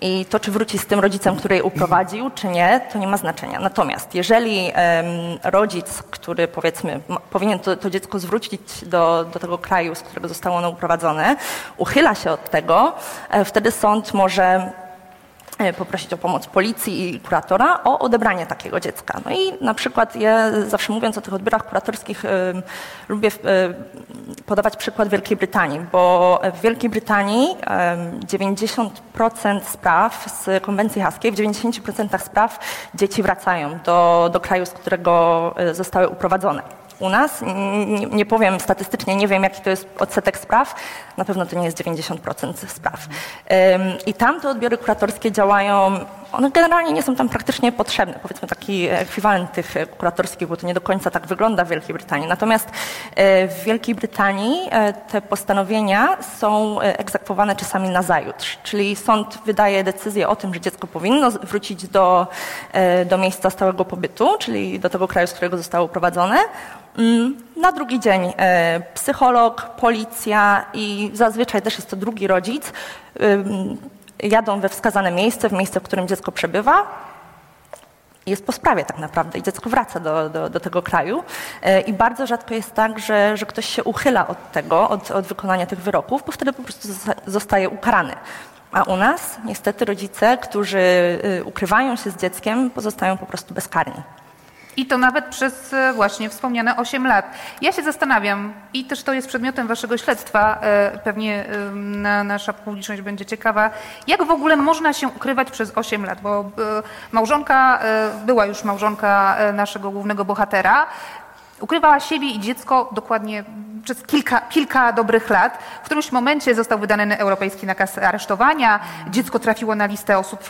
I to, czy wróci z tym rodzicem, który je uprowadził, czy nie, to nie ma znaczenia. Natomiast jeżeli rodzic, który powiedzmy powinien to, to dziecko zwrócić do, do tego kraju, z którego zostało ono uprowadzone, uchyla się od tego, e, wtedy sąd może poprosić o pomoc policji i kuratora o odebranie takiego dziecka. No i na przykład ja zawsze mówiąc o tych odbiorach kuratorskich lubię podawać przykład Wielkiej Brytanii, bo w Wielkiej Brytanii 90% spraw z konwencji haskiej, w 90% spraw dzieci wracają do, do kraju, z którego e, zostały uprowadzone u nas. Nie, nie, powiem statystycznie, nie wiem jaki to jest odsetek spraw, na pewno to nie jest 90% spraw. I tam te odbiory kuratorskie działają, one generalnie nie są tam praktycznie potrzebne, powiedzmy taki ekwiwalent tych kuratorskich, bo to nie do końca tak wygląda w Wielkiej Brytanii. Natomiast e, w Wielkiej Brytanii e, te postanowienia są e, egzekwowane czasami na zajutrz, czyli sąd wydaje decyzję o tym, że dziecko powinno wrócić do, do miejsca stałego pobytu, czyli do tego kraju, z którego zostało uprowadzone, Mm, na drugi dzień e, psycholog, policja i zazwyczaj też jest to drugi rodzic jadą we wskazane miejsce, w miejsce, w którym dziecko przebywa. Jest po sprawie tak naprawdę i dziecko wraca do, do, do tego kraju. E, I bardzo rzadko jest tak, że, że ktoś się uchyla od tego, od, od wykonania tych wyroków, bo wtedy po prostu zostaje ukarany. A u nas niestety rodzice, którzy y, ukrywają się z dzieckiem, pozostają po prostu bezkarni. I to nawet przez e, właśnie wspomniane 8 lat. Ja się zastanawiam, i też to jest przedmiotem waszego śledztwa, e, pewnie nasza publiczność będzie ciekawa, jak w ogóle można się ukrywać przez 8 lat, bo e, małżonka, była już małżonka naszego głównego bohatera, ukrywała siebie i dziecko dokładnie przez kilka, kilka dobrych lat. W którymś momencie został wydany europejski nakaz aresztowania, dziecko trafiło na listę osób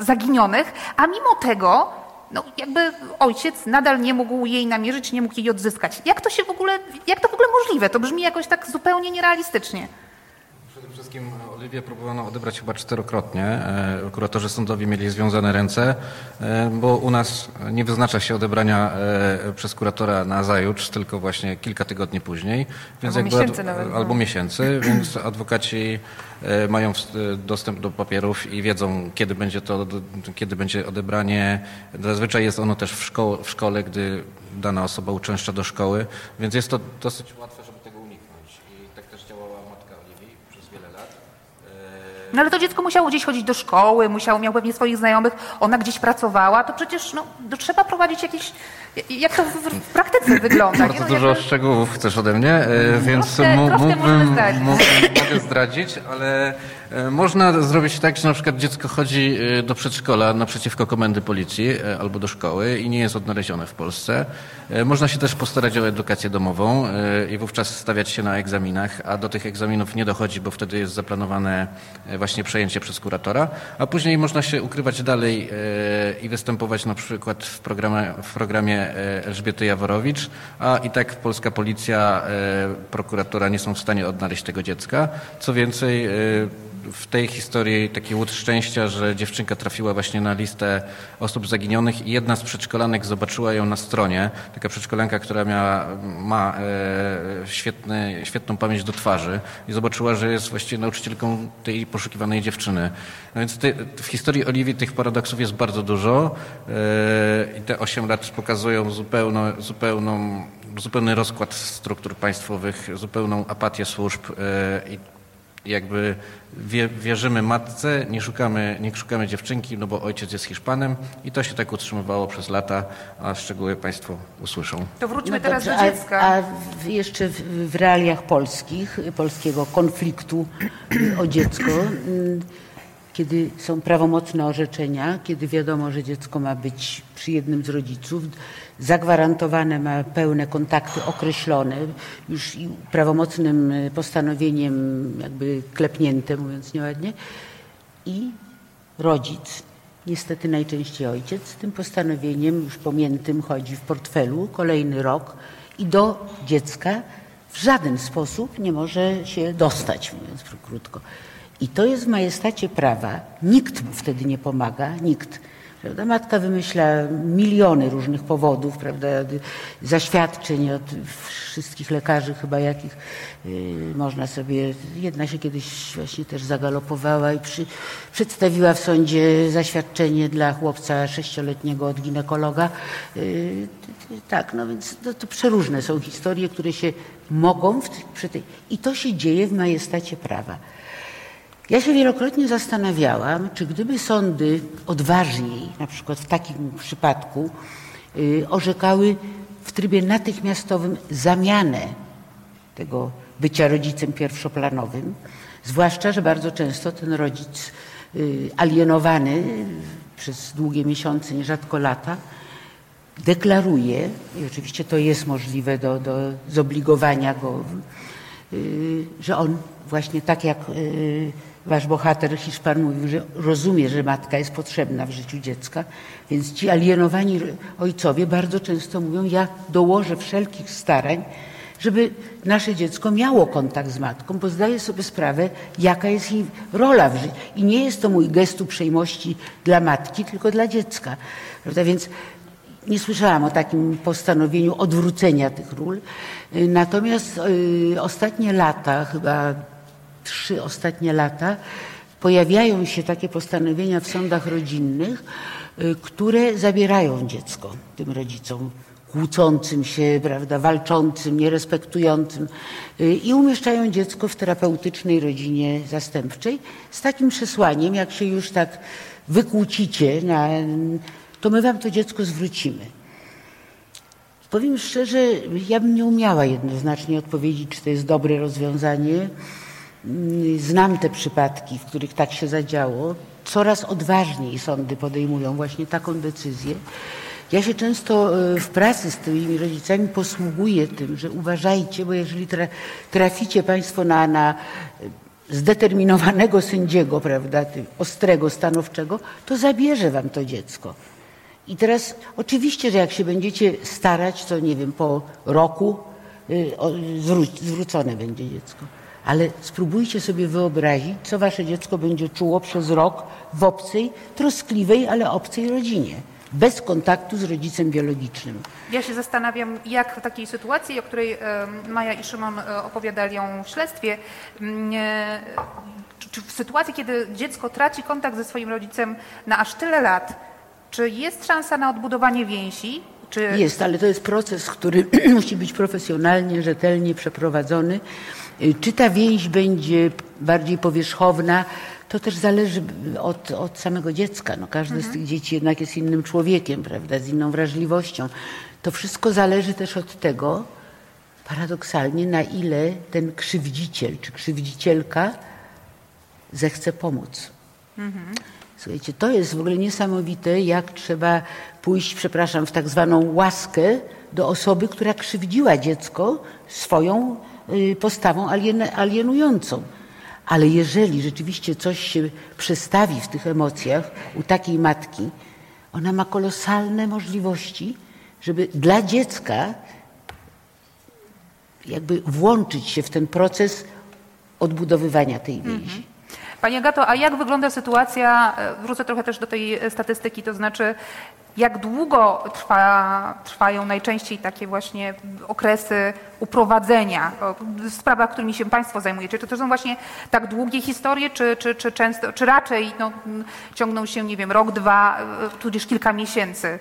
zaginionych, a mimo tego no jakby ojciec nadal nie mógł jej namierzyć, nie mógł jej odzyskać. Jak to się w ogóle, jak to w ogóle możliwe? To brzmi jakoś tak zupełnie nierealistycznie. Wszystkim Oliwię próbowano odebrać chyba czterokrotnie. E, Kuratorzy sądowi mieli związane ręce, e, bo u nas nie wyznacza się odebrania e, przez kuratora na zajutrz, tylko właśnie kilka tygodni później. Więc Albo jakby miesięcy nawet, no. Albo miesięcy, (clears throat) więc adwokaci e, mają e, dostęp do papierów i wiedzą, kiedy będzie to, kiedy będzie odebranie. Zazwyczaj jest ono też w, szkoł, w szkole, gdy dana osoba uczęszcza do szkoły, więc jest to dosyć łatwe, żeby tego uniknąć. I tak też działała matka Oliwii przez wiele lat. No ale to dziecko musiało gdzieś chodzić do szkoły, musiało, miał pewnie swoich znajomych, ona gdzieś pracowała, to przecież no, to trzeba prowadzić jakieś... Jak to w, praktyce wygląda? Bardzo No, dużo jakby- szczegółów chcesz ode mnie, e, więc Troszkę- mógłbym, zdradzić. mógłbym mogę zdradzić, ale e, można zrobić tak, że na przykład dziecko chodzi e, do przedszkola naprzeciwko komendy policji albo do szkoły i nie jest odnalezione w Polsce. Można się też postarać o edukację domową i wówczas stawiać się na egzaminach, a do tych egzaminów nie dochodzi, bo wtedy jest zaplanowane właśnie przejęcie przez kuratora, a później można się ukrywać dalej i występować na przykład w programie, w programie e, Elżbiety Jaworowicz, a i tak polska policja, e, prokuratura nie są w stanie odnaleźć tego dziecka. Co więcej, e, w tej historii taki łód szczęścia, że dziewczynka trafiła właśnie na listę osób zaginionych i jedna z przedszkolanek zobaczyła ją na stronie. Taka przedszkolanka, która miała, ma e, świetny, świetną pamięć do twarzy i zobaczyła, że jest właściwie nauczycielką tej poszukiwanej dziewczyny. No więc ty, w historii Oliwii tych paradoksów jest bardzo dużo e, i te 8 lat pokazują zupełno, zupełną, zupełny rozkład struktur państwowych, zupełną apatię służb e, i jakby wie, wierzymy matce, nie szukamy, nie szukamy dziewczynki, no bo ojciec jest Hiszpanem i to się tak utrzymywało przez lata, a szczegóły Państwo usłyszą. To wróćmy No teraz dobrze, do a- dziecka. A, w, jeszcze w, w realiach polskich, polskiego konfliktu (clears throat) o dziecko, y, kiedy są prawomocne orzeczenia, kiedy wiadomo, że dziecko ma być przy jednym z rodziców, zagwarantowane ma pełne kontakty określone, już prawomocnym y, postanowieniem jakby klepnięte, mówiąc nieładnie, i rodzic, niestety najczęściej ojciec, z tym postanowieniem już pomiętym chodzi w portfelu kolejny rok i do dziecka w żaden sposób nie może się dostać, mówiąc krótko. I to jest w majestacie prawa. Nikt mu wtedy nie pomaga, nikt. Prawda? Matka wymyśla miliony różnych powodów, prawda? zaświadczeń od wszystkich lekarzy chyba jakich y, można sobie. Jedna się kiedyś właśnie też zagalopowała i przy, przedstawiła w sądzie zaświadczenie dla chłopca sześcioletniego od ginekologa. Y, tak, no więc to, to przeróżne są historie, które się mogą w, przy tej, i to się dzieje w majestacie prawa. Ja się wielokrotnie zastanawiałam, czy gdyby sądy odważniej, na przykład w takim przypadku, y, orzekały w trybie natychmiastowym zamianę tego bycia rodzicem pierwszoplanowym, zwłaszcza, że bardzo często ten rodzic y, alienowany przez długie miesiące, nierzadko lata, deklaruje, i oczywiście to jest możliwe do, do zobligowania go, y, że on właśnie tak jak wasz bohater Hiszpan mówił, że rozumie, że matka jest potrzebna w życiu dziecka, więc ci alienowani ojcowie bardzo często mówią, ja dołożę wszelkich starań, żeby nasze dziecko miało kontakt z matką, bo zdaję sobie sprawę, jaka jest jej rola w życiu. I nie jest to mój gest uprzejmości dla matki, tylko dla dziecka. Prawda? Więc nie słyszałam o takim postanowieniu odwrócenia tych ról. Natomiast y, ostatnie lata, chyba trzy ostatnie lata, pojawiają się takie postanowienia w sądach rodzinnych, y, które zabierają dziecko tym rodzicom kłócącym się, prawda, walczącym, nierespektującym y, i umieszczają dziecko w terapeutycznej rodzinie zastępczej z takim przesłaniem, jak się już tak wykłócicie, na, to my wam to dziecko zwrócimy. Powiem szczerze, ja bym nie umiała jednoznacznie odpowiedzieć, czy to jest dobre rozwiązanie. Mm, Znam te przypadki, w których tak się zadziało. Coraz odważniej sądy podejmują właśnie taką decyzję. Ja się często e, w pracy z tymi rodzicami posługuję tym, że uważajcie, bo jeżeli tra- traficie Państwo na, na e, zdeterminowanego sędziego, prawda, ostrego, stanowczego, to zabierze Wam to dziecko. I teraz oczywiście, że jak się będziecie starać, to nie wiem, po roku y, zwrócone będzie dziecko. Ale spróbujcie sobie wyobrazić, co wasze dziecko będzie czuło przez rok w obcej, troskliwej, ale obcej rodzinie, bez kontaktu z rodzicem biologicznym. Ja się zastanawiam, jak w takiej sytuacji, o której Maja i Szymon e, opowiadali ją w śledztwie, mm, e, czy- czy w sytuacji, kiedy dziecko traci kontakt ze swoim rodzicem na aż tyle lat, czy jest szansa na odbudowanie więzi? Czy Jest, ale to jest proces, który (clears throat) musi być profesjonalnie, rzetelnie przeprowadzony. Y, Czy ta więź będzie bardziej powierzchowna, to też zależy od, od samego dziecka. No, każde z tych dzieci jednak jest innym człowiekiem, prawda, z inną wrażliwością. To wszystko zależy też od tego, paradoksalnie, na ile ten krzywdziciel czy krzywdzicielka zechce pomóc. Słuchajcie, to jest w ogóle niesamowite, jak trzeba pójść, przepraszam, w tak zwaną łaskę do osoby, która krzywdziła dziecko swoją postawą alien, alienującą. Ale jeżeli rzeczywiście coś się przestawi w tych emocjach u takiej matki, ona ma kolosalne możliwości, żeby dla dziecka jakby włączyć się w ten proces odbudowywania tej więzi. Pani Agato, a jak wygląda sytuacja, e, wrócę trochę też do tej statystyki, to znaczy jak długo trwa, trwają najczęściej takie właśnie okresy uprowadzenia, sprawach, którymi się Państwo zajmujecie? Czy to są właśnie tak długie historie, czy, czy, czy często, czy raczej no, ciągną się, nie wiem, rok, dwa, e, tudzież kilka miesięcy?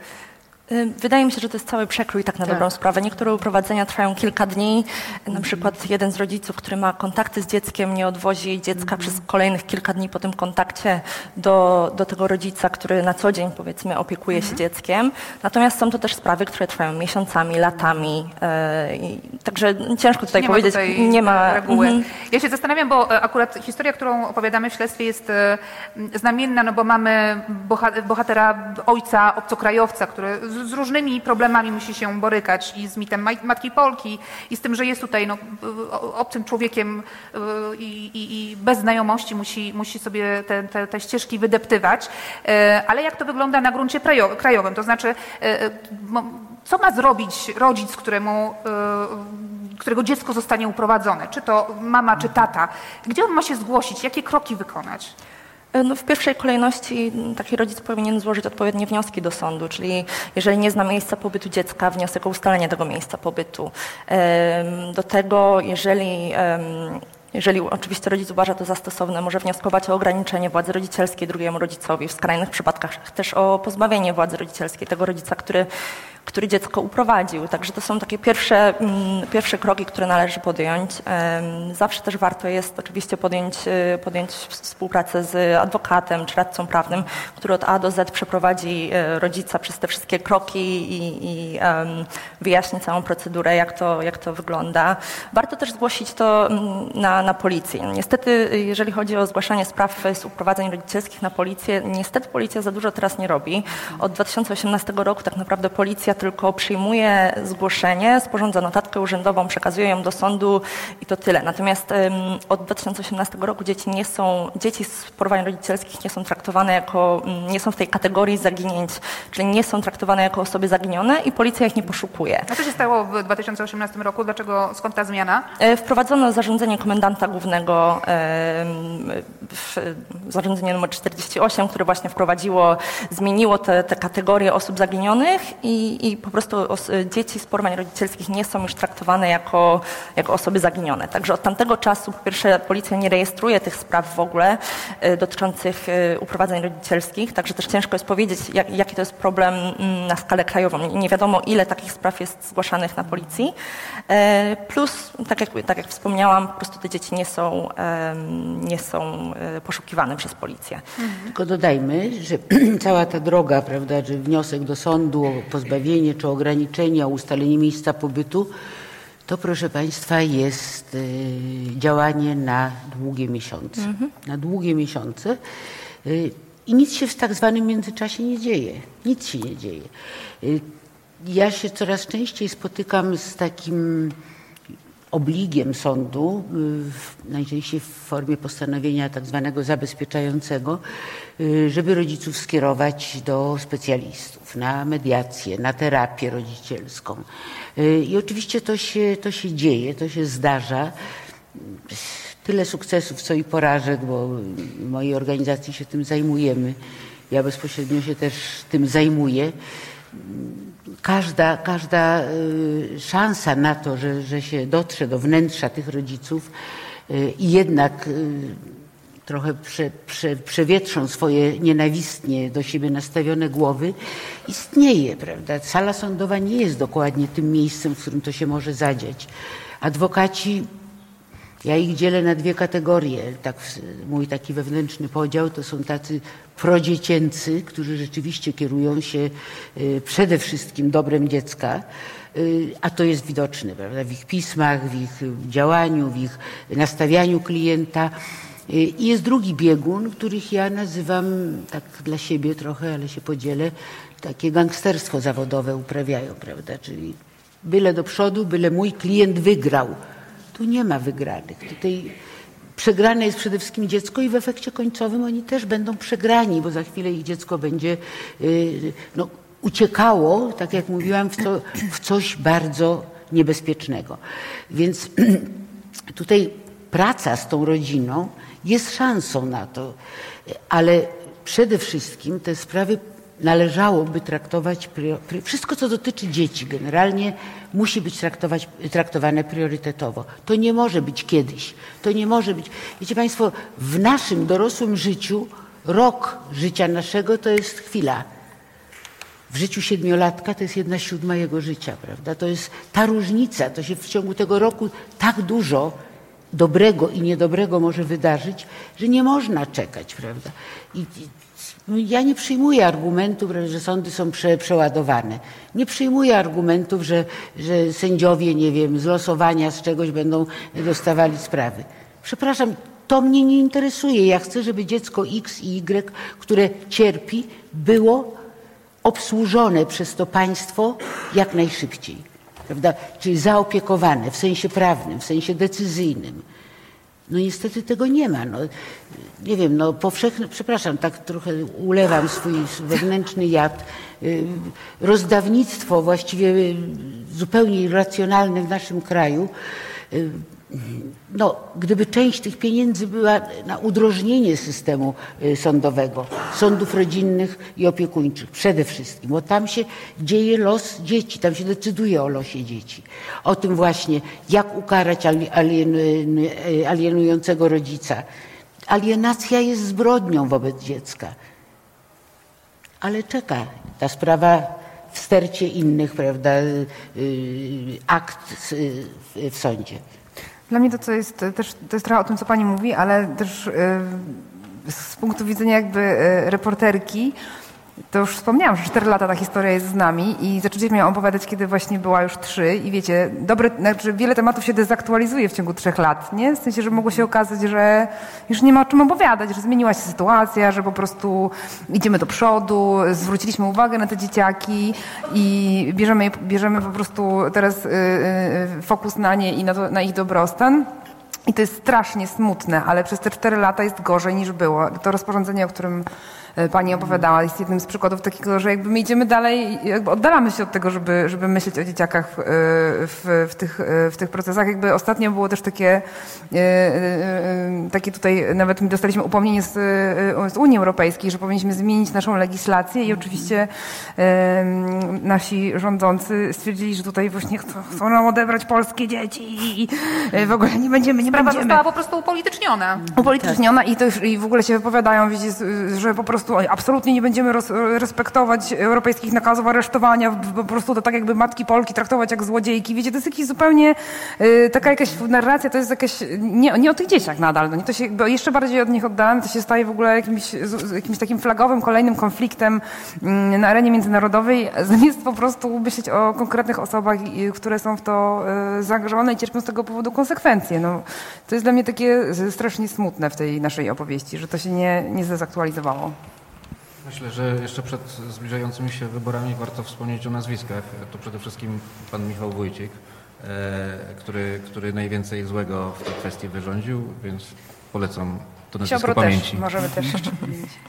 Wydaje mi się, że to jest cały przekrój tak na dobrą sprawę. Niektóre uprowadzenia trwają kilka dni. Na przykład jeden z rodziców, który ma kontakty z dzieckiem, nie odwozi dziecka przez kolejnych kilka dni po tym kontakcie do, do tego rodzica, który na co dzień powiedzmy opiekuje się dzieckiem. Natomiast są to też sprawy, które trwają miesiącami, latami. y, i Także ciężko tutaj nie powiedzieć. Ma tutaj nie ma reguły. Mhm. Ja się zastanawiam, bo e, akurat historia, którą opowiadamy w śledztwie jest e, znamienna, no bo mamy boha- bohatera ojca obcokrajowca, który z, różnymi problemami musi się borykać i z mitem Matki Polki i z tym, że jest tutaj no, obcym człowiekiem e, i, i, i bez znajomości musi, musi sobie te, te, te ścieżki wydeptywać. E, Ale jak to wygląda na gruncie krajo- krajowym? To znaczy, e, e, co ma zrobić rodzic, któremu, y, którego dziecko zostanie uprowadzone? Czy to mama, czy tata? Gdzie on ma się zgłosić? Jakie kroki wykonać? No, w pierwszej kolejności taki rodzic powinien złożyć odpowiednie wnioski do sądu, czyli jeżeli nie zna miejsca pobytu dziecka, wniosek o ustalenie tego miejsca pobytu. Do tego, jeżeli, jeżeli oczywiście rodzic uważa to za stosowne, może wnioskować o ograniczenie władzy rodzicielskiej drugiemu rodzicowi, w skrajnych przypadkach też o pozbawienie władzy rodzicielskiej tego rodzica, który, który dziecko uprowadził. Także to są takie pierwsze, mm, pierwsze kroki, które należy podjąć. Zawsze też warto jest oczywiście podjąć, y, podjąć współpracę z adwokatem czy radcą prawnym, który od A do Z przeprowadzi y, rodzica przez te wszystkie kroki i, i wyjaśni całą procedurę, jak to, jak to wygląda. Warto też zgłosić to mm, na, na policję. Niestety, jeżeli chodzi o zgłaszanie spraw z uprowadzeń rodzicielskich na policję, niestety policja za dużo teraz nie robi. Od 2018 roku tak naprawdę policja tylko przyjmuje zgłoszenie, sporządza notatkę urzędową, przekazuje ją do sądu i to tyle. Natomiast od 2018 roku dzieci nie są, dzieci z porwań rodzicielskich nie są traktowane jako, mm, nie są w tej kategorii zaginięć, czyli nie są traktowane jako osoby zaginione i policja ich nie poszukuje. A co się stało w 2018 roku? Dlaczego, skąd ta zmiana? E, Wprowadzono zarządzenie komendanta głównego, zarządzenie nr 48, które właśnie wprowadziło, zmieniło te, te kategorie osób zaginionych i, i po prostu os, dzieci z porwań rodzicielskich nie są już traktowane jako, jako osoby zaginione. Także od tamtego czasu po pierwsze policja nie rejestruje tych spraw w ogóle e, dotyczących e, uprowadzeń rodzicielskich, także też ciężko jest powiedzieć, jak, jaki to jest problem mm, na skalę krajową. Nie- wiadomo, ile takich spraw jest zgłaszanych na policji. E, Plus, tak jak, tak jak wspomniałam, po prostu te dzieci nie są, nie są poszukiwane przez policję. Tylko dodajmy, że (clears throat) cała ta droga, prawda, że wniosek do sądu o pozbawienie czy ograniczenie, o ustalenie miejsca pobytu, to proszę Państwa jest y, działanie na długie miesiące. Na długie miesiące. Y, I nic się w tak zwanym międzyczasie nie dzieje. Nic się nie dzieje. Y, ja się coraz częściej spotykam z takim obligiem sądu, y, najczęściej w formie postanowienia tak zwanego zabezpieczającego, y, żeby rodziców skierować do specjalistów na mediację, na terapię rodzicielską. Y, I oczywiście to się, to się dzieje, to się zdarza. tyle sukcesów, co i porażek, bo w mojej organizacji się tym zajmujemy. Ja bezpośrednio się też tym zajmuję. Każda, każda y, szansa na to, że, że się dotrze do wnętrza tych rodziców y, i jednak y, trochę prze, prze, przewietrzą swoje nienawistnie do siebie nastawione głowy, istnieje, prawda? Sala sądowa nie jest dokładnie tym miejscem, w którym to się może zadziać. Adwokaci ja ich dzielę na dwie kategorie. Tak, mój taki wewnętrzny podział to są tacy prodziecięcy, którzy rzeczywiście kierują się y, przede wszystkim dobrem dziecka, y, a to jest widoczne prawda, w ich pismach, w ich działaniu, w ich nastawianiu klienta. Y, I jest drugi biegun, których ja nazywam tak dla siebie trochę, ale się podzielę, takie gangsterstwo zawodowe uprawiają, prawda? Czyli byle do przodu, byle mój klient wygrał. Tu nie ma wygranych. Tutaj przegrane jest przede wszystkim dziecko i w efekcie końcowym oni też będą przegrani, bo za chwilę ich dziecko będzie yy, no, uciekało, tak jak mówiłam, w, co, w coś bardzo niebezpiecznego. Więc (clears throat) tutaj praca z tą rodziną jest szansą na to, ale przede wszystkim te sprawy należałoby traktować, wszystko co dotyczy dzieci generalnie musi być traktowane priorytetowo. To nie może być kiedyś. To nie może być. Wiecie Państwo, w naszym dorosłym życiu rok życia naszego to jest chwila. W życiu siedmiolatka to jest jedna siódma jego życia, prawda? To jest ta różnica, to się w ciągu tego roku tak dużo dobrego i niedobrego może wydarzyć, że nie można czekać, prawda? I, no ja nie przyjmuję argumentów, że sądy są prze, przeładowane. Nie przyjmuję argumentów, że, że sędziowie, nie wiem, z losowania z czegoś będą dostawali sprawy. Przepraszam, to mnie nie interesuje. Ja chcę, żeby dziecko X i Y, które cierpi, było obsłużone przez to państwo jak najszybciej. Prawda? Czyli zaopiekowane w sensie prawnym, w sensie decyzyjnym. No niestety tego nie ma. No, nie wiem, no powszechne, przepraszam, tak trochę ulewam swój wewnętrzny jad. Y, rozdawnictwo właściwie zupełnie irracjonalne w naszym kraju y, no, gdyby część tych pieniędzy była na udrożnienie systemu y, sądowego, sądów rodzinnych i opiekuńczych przede wszystkim, bo tam się dzieje los dzieci, tam się decyduje o losie dzieci. O tym właśnie, jak ukarać y, alienującego rodzica. Alienacja jest zbrodnią wobec dziecka. Ale czeka ta sprawa w stercie innych, prawda, y, akt w sądzie. Dla mnie to, co jest też, to jest trochę o tym, co pani mówi, ale też yy, z punktu widzenia jakby yy, reporterki, to już wspomniałam, że 4 lata ta historia jest z nami i zaczęliśmy ją opowiadać, kiedy właśnie była już 3 i wiecie, dobre, znaczy wiele tematów się dezaktualizuje w ciągu 3 lat, nie? W sensie, że mogło się okazać, że już nie ma o czym opowiadać, że zmieniła się sytuacja, że po prostu idziemy do przodu, zwróciliśmy uwagę na te dzieciaki i bierzemy, bierzemy po prostu teraz y, y, fokus na nie i na, to, na ich dobrostan. I to jest strasznie smutne, ale przez te 4 lata jest gorzej niż było. To rozporządzenie, o którym E, pani opowiadała, jest jednym z przykładów takiego, że jakby my idziemy dalej, jakby oddalamy się od tego, żeby, żeby myśleć o dzieciakach w, w, w, tych, w tych procesach. Jakby ostatnio było też takie, e, e, takie tutaj, nawet my dostaliśmy upomnienie z, z Unii Europejskiej, że powinniśmy zmienić naszą legislację i oczywiście nasi rządzący stwierdzili, że tutaj właśnie chcą nam odebrać polskie dzieci i w ogóle nie będziemy, nie Sprawa będziemy. została po prostu upolityczniona. Upolityczniona i, to już, i w ogóle się wypowiadają, wiecie, że po prostu absolutnie nie będziemy roz, respektować europejskich nakazów aresztowania, po prostu to tak jakby matki Polki traktować jak złodziejki. Wiecie, to jest jakiś zupełnie y, taka jakaś narracja, to jest jakaś, nie, nie o tych dzieciach nadal, no, to się jeszcze bardziej od nich oddalamy, to się staje w ogóle jakimś, jakimś takim flagowym kolejnym konfliktem y, na arenie międzynarodowej, zamiast po prostu myśleć o konkretnych osobach, y, które są w to y, zaangażowane i cierpią z tego powodu konsekwencje. No, to jest dla mnie takie strasznie smutne w tej naszej opowieści, że to się nie, nie zdezaktualizowało. Myślę, że jeszcze przed zbliżającymi się wyborami warto wspomnieć o nazwiskach. To przede wszystkim pan Michał Wójcik, e, który, który najwięcej złego w tej kwestii wyrządził, więc polecam to nazwisko Siobro pamięci. Też, możemy też jeszcze powiedzieć. (laughs)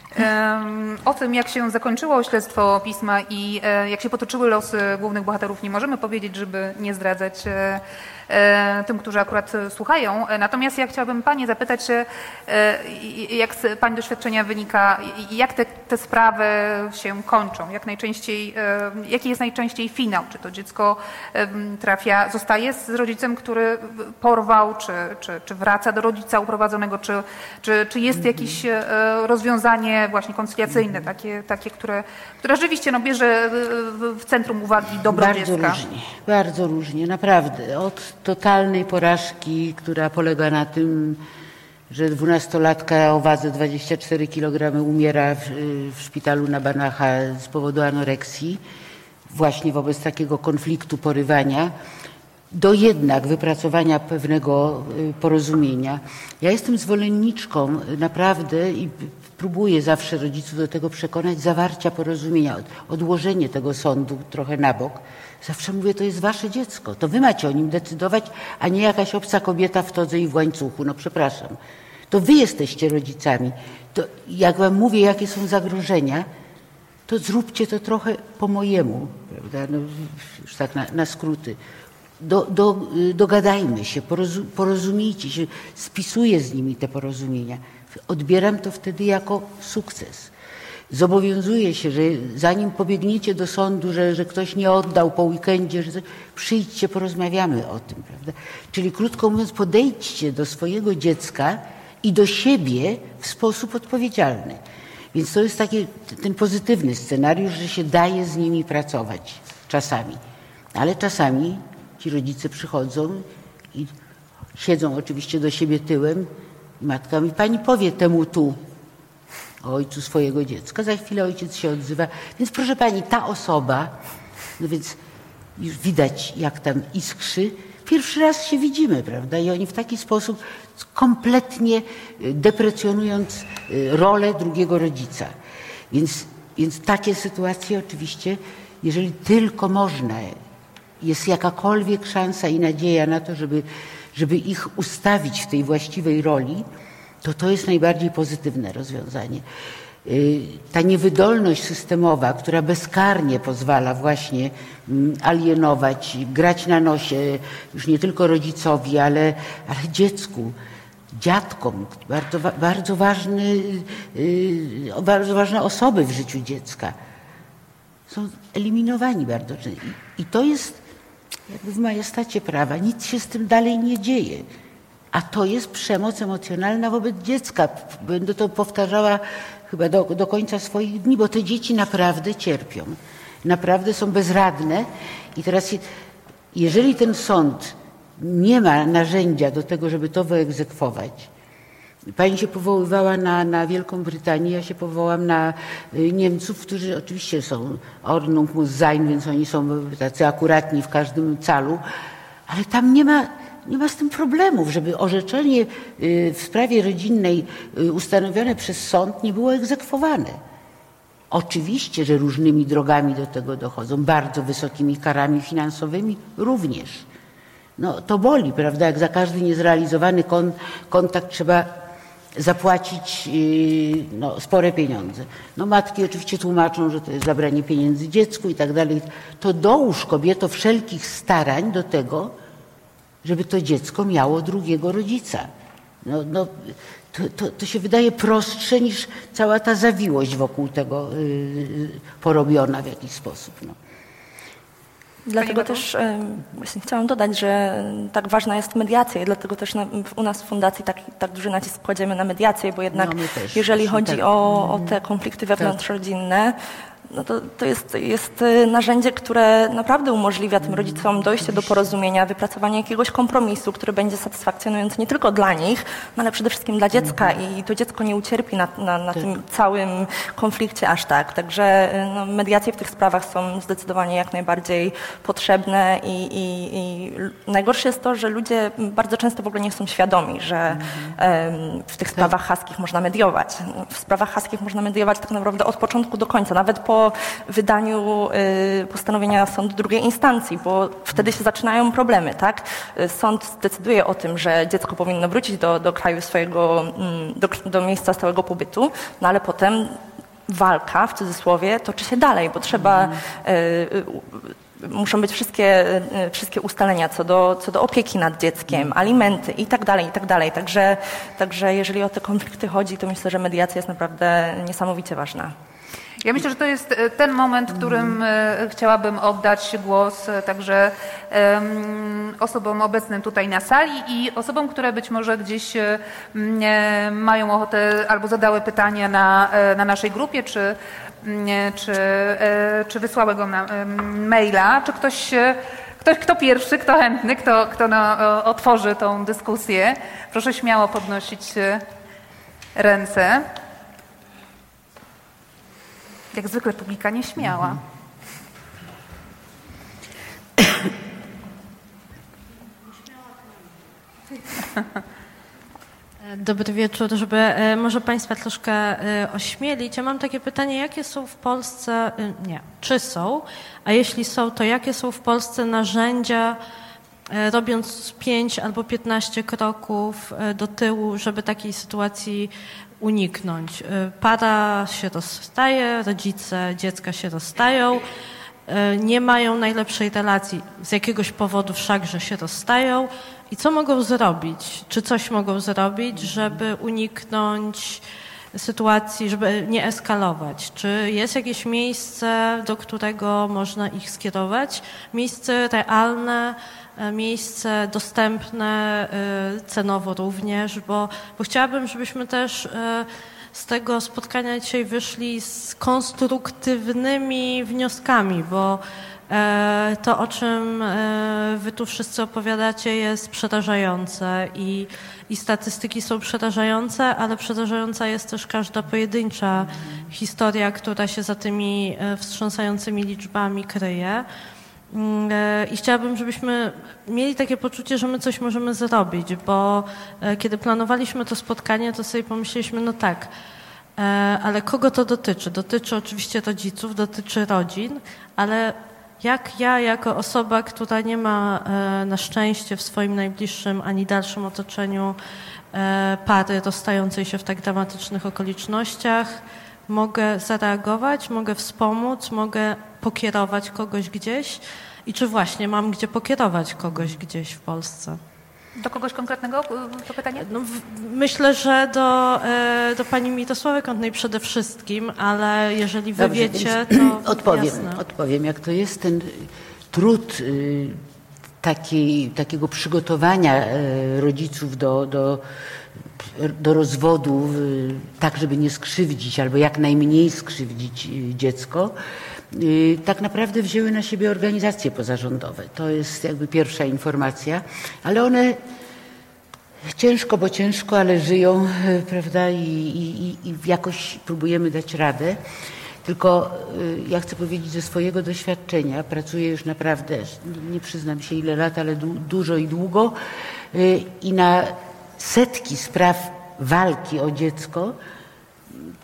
O tym, jak się zakończyło śledztwo pisma i e, jak się potoczyły losy głównych bohaterów, nie możemy powiedzieć, żeby nie zdradzać e, e, tym, którzy akurat słuchają. Natomiast ja chciałabym Panie zapytać, jak z Pani doświadczenia wynika, jak te, te sprawy się kończą? Jak najczęściej, jaki jest najczęściej finał? Czy to dziecko trafia, zostaje z rodzicem, który porwał, czy, czy, czy wraca do rodzica uprowadzonego, czy, czy, czy jest jakieś rozwiązanie właśnie koncyliacyjne, takie, takie które, które rzeczywiście no, bierze w centrum uwagi dobro bardzo dziecka? Różnie, bardzo różnie, naprawdę. Od totalnej porażki, która polega na tym, że dwunastolatka o wadze 24 kg umiera w, w szpitalu na Banacha z powodu anoreksji, właśnie wobec takiego konfliktu porywania, do jednak wypracowania pewnego y, porozumienia. Ja jestem zwolenniczką naprawdę i próbuję zawsze rodziców do tego przekonać, zawarcia porozumienia, odłożenie tego sądu trochę na bok. Zawsze mówię, to jest wasze dziecko, to wy macie o nim decydować, a nie jakaś obca kobieta w todze i w łańcuchu. No przepraszam. To wy jesteście rodzicami. To jak wam mówię, jakie są zagrożenia, to zróbcie to trochę po mojemu, prawda? No, już tak na, na skróty. Do, do, dogadajmy się, porozu, porozumiejcie się, spisuję z nimi te porozumienia. Odbieram to wtedy jako sukces. Zobowiązuję się, że zanim pobiegniecie do sądu, że, że ktoś nie oddał po weekendzie, że przyjdźcie, porozmawiamy o tym, prawda? Czyli krótko mówiąc, podejdźcie do swojego dziecka i do siebie w sposób odpowiedzialny. Więc to jest taki ten pozytywny scenariusz, że się daje z nimi pracować czasami. Ale czasami ci rodzice przychodzą i siedzą oczywiście do siebie tyłem matka mi, pani powie temu tu, o ojcu swojego dziecka. Za chwilę ojciec się odzywa. Więc proszę pani, ta osoba, no więc już widać jak tam iskrzy, pierwszy raz się widzimy, prawda? I oni w taki sposób kompletnie y, deprecjonując y, rolę drugiego rodzica. Więc, więc takie sytuacje oczywiście, jeżeli tylko można, jest jakakolwiek szansa i nadzieja na to, żeby, żeby ich ustawić w tej właściwej roli, to to jest najbardziej pozytywne rozwiązanie. Y, ta niewydolność systemowa, która bezkarnie pozwala właśnie mm, alienować, grać na nosie już nie tylko rodzicowi, ale, ale dziecku, dziadkom, bardzo, bardzo, ważny, y, bardzo ważne osoby w życiu dziecka, są eliminowani bardzo często. I to jest jakby w majestacie prawa. Nic się z tym dalej nie dzieje. A to jest przemoc emocjonalna wobec dziecka. Będę to powtarzała chyba do, do końca swoich dni, bo te dzieci naprawdę cierpią. Naprawdę są bezradne. I teraz, jeżeli ten sąd nie ma narzędzia do tego, żeby to wyegzekwować, Pani się powoływała na, na Wielką Brytanię, ja się powołam na y, Niemców, którzy oczywiście są Ordnung muss sein, więc oni są tacy akuratni w każdym calu, ale tam nie ma nie ma z tym problemów, żeby orzeczenie y, w sprawie rodzinnej y, ustanowione przez sąd nie było egzekwowane. Oczywiście, że różnymi drogami do tego dochodzą, bardzo wysokimi karami finansowymi również. No, to boli, prawda? Jak za każdy niezrealizowany kon, kontakt trzeba zapłacić y, no, spore pieniądze. No matki oczywiście tłumaczą, że to jest zabranie pieniędzy dziecku i tak dalej. To dołóż kobieto wszelkich starań do tego, żeby to dziecko miało drugiego rodzica. No, no, to, to, to się wydaje prostsze niż cała ta zawiłość wokół tego yy, porobiona w jakiś sposób. No. Dlatego też właśnie chciałam dodać, że tak ważna jest mediacja i dlatego też na, u nas w fundacji tak, tak duży nacisk kładziemy na mediację, bo jednak no, jeżeli chodzi tak. o, o te konflikty wewnątrzrodzinne, tak no to, to jest, jest y, narzędzie, które naprawdę umożliwia tym rodzicom dojście do porozumienia, wypracowanie jakiegoś kompromisu, który będzie satysfakcjonujący nie tylko dla nich, no ale przede wszystkim dla dziecka i to dziecko nie ucierpi na, na, na tym całym konflikcie aż tak. Także y, no, mediacje w tych sprawach są zdecydowanie jak najbardziej potrzebne i, i, i najgorsze jest to, że ludzie bardzo często w ogóle nie są świadomi, że w tych sprawach haskich można mediować. W sprawach haskich można mediować tak naprawdę od początku do końca, nawet po wydaniu y, postanowienia sądu drugiej instancji, bo wtedy się zaczynają problemy, tak? Sąd zdecyduje o tym, że dziecko powinno wrócić do, do kraju swojego, mm, do, do miejsca stałego pobytu, no ale potem walka, w cudzysłowie, toczy się dalej, bo trzeba y, muszą być wszystkie, wszystkie ustalenia co do, co do opieki nad dzieckiem, alimenty i tak dalej, i tak dalej. Także, także jeżeli o te konflikty chodzi, to myślę, że mediacja jest naprawdę niesamowicie ważna. Ja myślę, że to jest e, ten moment, w którym e, chciałabym oddać głos e, także osobom obecnym tutaj na sali i osobom, które być może gdzieś mają ochotę albo zadały pytania na, na naszej grupie, czy, czy, czy wysłały go na maila. Czy ktoś, ktoś kto pierwszy, kto chętny, kto, kto otworzy tą dyskusję, proszę śmiało podnosić ręce. Jak zwykle publika nie śmiała. (coughs) Dobry wieczór, żeby e, może Państwa troszkę e, ośmielić. Ja mam takie pytanie, jakie są w Polsce, e, nie, czy są, a jeśli są, to jakie są w Polsce narzędzia, robiąc 5 albo 15 kroków do tyłu, żeby takiej sytuacji uniknąć. Y, para się rozstaje, rodzice dziecka się rozstają, y, nie mają najlepszej relacji, z jakiegoś powodu wszakże się rozstają. I co mogą zrobić? Czy coś mogą zrobić, żeby uniknąć sytuacji, żeby nie eskalować? Czy jest jakieś miejsce, do którego można ich skierować? Miejsce realne, miejsce dostępne e, cenowo również, bo, bo chciałabym, żebyśmy też e, z tego spotkania dzisiaj wyszli z konstruktywnymi wnioskami, bo to, o czym wy tu wszyscy opowiadacie, jest przerażające i, i statystyki są przerażające, ale przerażająca jest też każda pojedyncza historia, która się za tymi wstrząsającymi liczbami kryje. Mm, e, I chciałabym, żebyśmy mieli takie poczucie, że my coś możemy zrobić, bo e, kiedy planowaliśmy to spotkanie, to sobie pomyśleliśmy, no tak, e, ale kogo to dotyczy? Dotyczy oczywiście rodziców, dotyczy rodzin, ale jak ja, jako osoba, która nie ma na szczęście w swoim najbliższym ani dalszym otoczeniu pary rozstającej się w tak dramatycznych okolicznościach, mogę zareagować, mogę wspomóc, mogę pokierować kogoś gdzieś i czy właśnie mam gdzie pokierować kogoś gdzieś w Polsce. Do kogoś konkretnego to pytanie? No, myślę, że do, e, do pani Mitosławy Kątnej przede wszystkim, ale jeżeli wy Dobrze, wiecie, to (clears throat) odpowiem, jasne. odpowiem, jak to jest ten trud y, taki, takiego przygotowania e, rodziców do, do do rozwodu, tak żeby nie skrzywdzić albo jak najmniej skrzywdzić y, dziecko, y, tak naprawdę wzięły na siebie organizacje pozarządowe. To jest jakby pierwsza informacja, ale one ciężko, bo ciężko, ale żyją, y, prawda, i, i, i jakoś próbujemy dać radę. Tylko ja chcę powiedzieć ze swojego doświadczenia, pracuję już naprawdę, nie przyznam się ile lat, ale du dużo i długo i na setki spraw walki o dziecko.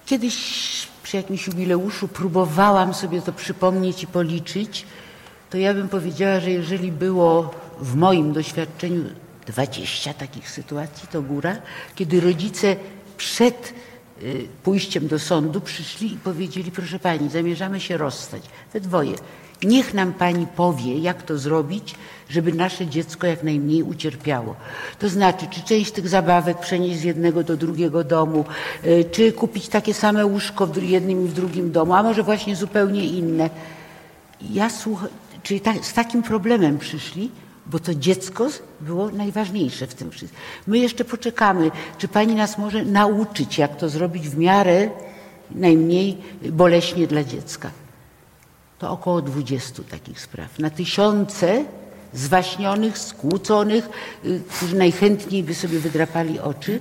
Kiedyś przy jakimś jubileuszu próbowałam sobie to przypomnieć i policzyć, to ja bym powiedziała, że jeżeli było w moim doświadczeniu 20 takich sytuacji, to góra, kiedy rodzice przed y, pójściem do sądu przyszli i powiedzieli, proszę pani, zamierzamy się rozstać, we dwoje. Niech nam pani powie, jak to zrobić, żeby nasze dziecko jak najmniej ucierpiało. To znaczy, czy część tych zabawek przenieść z jednego do drugiego domu, y, czy kupić takie same łóżko w jednym i w drugim domu, a może właśnie zupełnie inne. Ja słucham, czyli ta, z takim problemem przyszli, bo to dziecko było najważniejsze w tym wszystkim. My jeszcze poczekamy, czy pani nas może nauczyć, jak to zrobić w miarę najmniej boleśnie dla dziecka. To około 20 takich spraw. Na tysiące zwaśnionych, skłóconych, y, którzy najchętniej by sobie wydrapali oczy.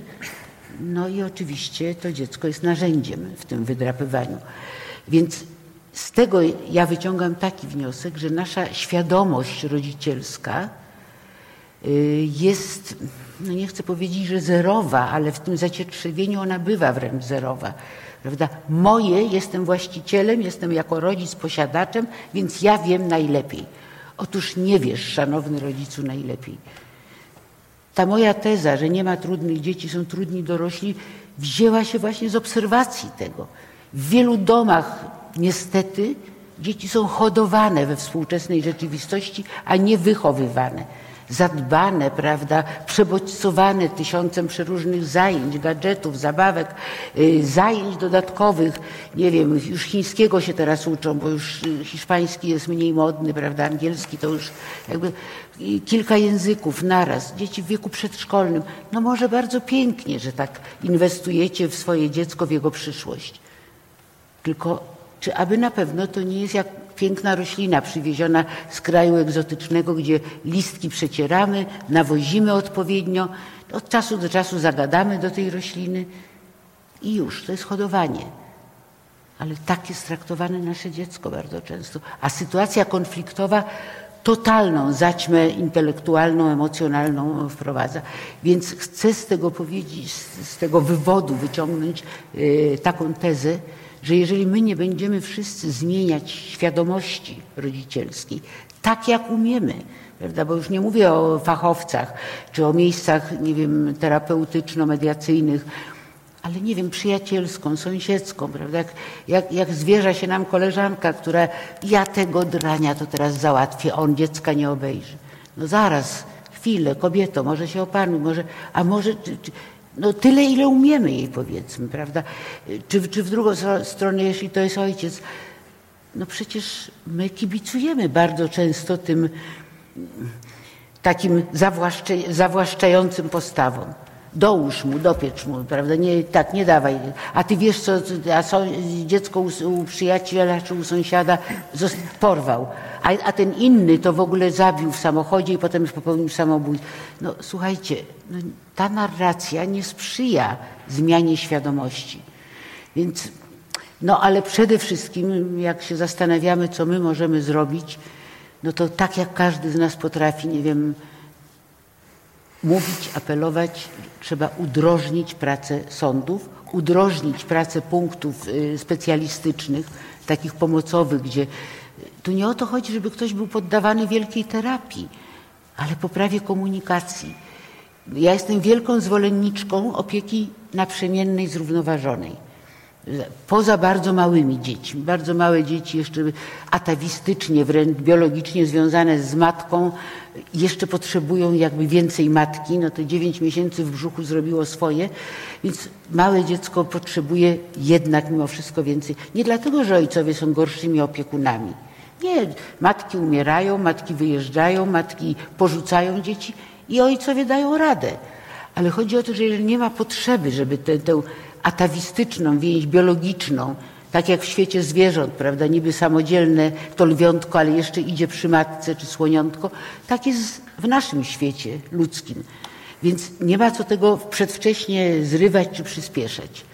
No i oczywiście to dziecko jest narzędziem w tym wydrapywaniu. Więc z tego ja wyciągam taki wniosek, że nasza świadomość rodzicielska y, jest, no nie chcę powiedzieć, że zerowa, ale w tym zacietrzewieniu ona bywa wręcz zerowa. Prawda? Moje jestem właścicielem, jestem jako rodzic posiadaczem, więc ja wiem najlepiej. Otóż nie wiesz, szanowny rodzicu, najlepiej. Ta moja teza, że nie ma trudnych dzieci, są trudni dorośli, wzięła się właśnie z obserwacji tego. W wielu domach niestety dzieci są hodowane we współczesnej rzeczywistości, a nie wychowywane zadbane, prawda, przebodźcowane tysiącem przeróżnych zajęć, gadżetów, zabawek, y, zajęć dodatkowych. Nie wiem, już chińskiego się teraz uczą, bo już y, hiszpański jest mniej modny, prawda, angielski to już jakby kilka języków naraz. Dzieci w wieku przedszkolnym. No może bardzo pięknie, że tak inwestujecie w swoje dziecko, w jego przyszłość. Tylko czy aby na pewno to nie jest jak piękna roślina przywieziona z kraju egzotycznego, gdzie listki przecieramy, nawozimy odpowiednio, od czasu do czasu zagadamy do tej rośliny i już, to jest hodowanie. Ale tak jest traktowane nasze dziecko bardzo często. A sytuacja konfliktowa totalną zaćmę intelektualną, emocjonalną wprowadza. Więc chcę z tego powiedzieć, z tego wywodu wyciągnąć yy, taką tezę, że jeżeli my nie będziemy wszyscy zmieniać świadomości rodzicielskiej, tak jak umiemy, prawda? bo już nie mówię o fachowcach, czy o miejscach, nie wiem, terapeutyczno-mediacyjnych, ale nie wiem, przyjacielską, sąsiedzką, prawda? Jak, jak, jak zwierza się nam koleżanka, która ja tego drania to teraz załatwię, on dziecka nie obejrzy. No zaraz, chwilę, kobieto, może się opanuj, może, a może, czy, czy, no tyle, ile umiemy jej powiedzmy, prawda? Czy, czy w drugą stronę, jeśli to jest ojciec, no przecież my kibicujemy bardzo często tym takim zawłaszczającym postawom. Dołóż mu, dopiecz mu, prawda? Nie, tak, nie dawaj. A ty wiesz co, a so, dziecko u, u, przyjaciela czy u sąsiada porwał. A, a, ten inny to w ogóle zabił w samochodzie i potem popełnił samobójstwo. No słuchajcie, no, ta narracja nie sprzyja zmianie świadomości. Więc, no ale przede wszystkim, jak się zastanawiamy, co my możemy zrobić, no to tak jak każdy z nas potrafi, nie wiem, mówić, apelować, trzeba udrożnić pracę sądów, udrożnić pracę punktów y, specjalistycznych, takich pomocowych, gdzie tu nie o to chodzi, żeby ktoś był poddawany wielkiej terapii, ale poprawie komunikacji. Ja jestem wielką zwolenniczką opieki naprzemiennej, zrównoważonej poza bardzo małymi dziećmi. Bardzo małe dzieci jeszcze atawistycznie, wręcz biologicznie związane z matką, jeszcze potrzebują jakby więcej matki. No to dziewięć miesięcy w brzuchu zrobiło swoje, więc małe dziecko potrzebuje jednak mimo wszystko więcej. Nie dlatego, że ojcowie są gorszymi opiekunami. Nie, matki umierają, matki wyjeżdżają, matki porzucają dzieci i ojcowie dają radę. Ale chodzi o to, że jeżeli nie ma potrzeby, żeby tę atawistyczną więź biologiczną, tak jak w świecie zwierząt, prawda, niby samodzielne to lwiątko, ale jeszcze idzie przy matce czy słoniątko, tak jest w naszym świecie ludzkim. Więc nie ma co tego przedwcześnie zrywać czy przyspieszać.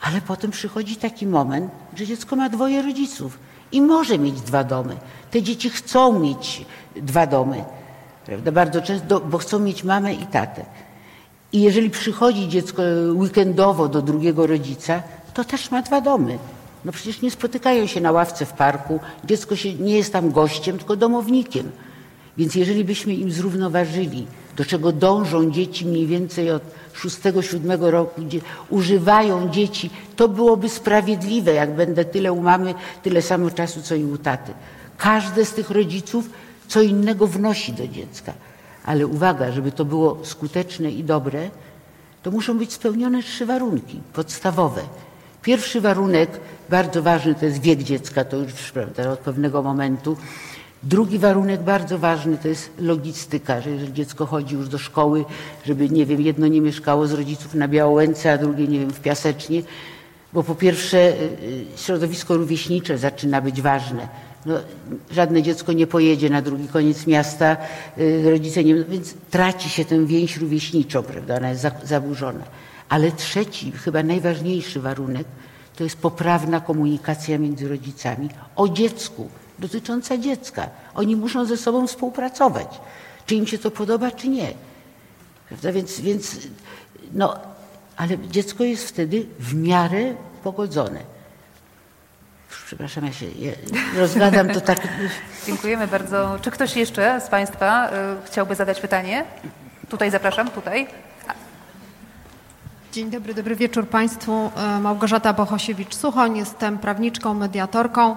Ale potem przychodzi taki moment, że dziecko ma dwoje rodziców i może mieć dwa domy. Te dzieci chcą mieć dwa domy, prawda, bardzo często, bo chcą mieć mamę i tatę. I jeżeli przychodzi dziecko weekendowo do drugiego rodzica, to też ma dwa domy. No przecież nie spotykają się na ławce w parku, dziecko się, nie jest tam gościem, tylko domownikiem. Więc jeżeli byśmy im zrównoważyli, do czego dążą dzieci mniej więcej od 6-7 roku, gdzie używają dzieci, to byłoby sprawiedliwe, jak będę tyle u mamy, tyle samo czasu, co i u taty. Każdy z tych rodziców co innego wnosi do dziecka. Ale uwaga, żeby to było skuteczne i dobre, to muszą być spełnione trzy warunki podstawowe. Pierwszy warunek, bardzo ważny, to jest wiek dziecka, to już od pewnego momentu. Drugi warunek bardzo ważny to jest logistyka, że jeżeli dziecko chodzi już do szkoły, żeby, nie wiem, jedno nie mieszkało z rodziców na Białołęce, a drugie, nie wiem, w Piasecznie, bo po pierwsze y, y, środowisko rówieśnicze zaczyna być ważne no, żadne dziecko nie pojedzie na drugi koniec miasta, y, rodzice nie, więc traci się tę więź rówieśniczą, prawda, ona jest zaburzona. Ale trzeci, chyba najważniejszy warunek, to jest poprawna komunikacja między rodzicami o dziecku, dotycząca dziecka. Oni muszą ze sobą współpracować, czy im się to podoba, czy nie. Prawda? Więc, więc no, ale dziecko jest wtedy w miarę pogodzone. Przepraszam, ja się rozgadam, to tak... Dziękujemy bardzo. Czy ktoś jeszcze z Państwa y, chciałby zadać pytanie? Tutaj zapraszam, tutaj. Dzień dobry, dobry wieczór Państwu. E, Małgorzata Bohosiewicz-Suchoń, jestem prawniczką, mediatorką.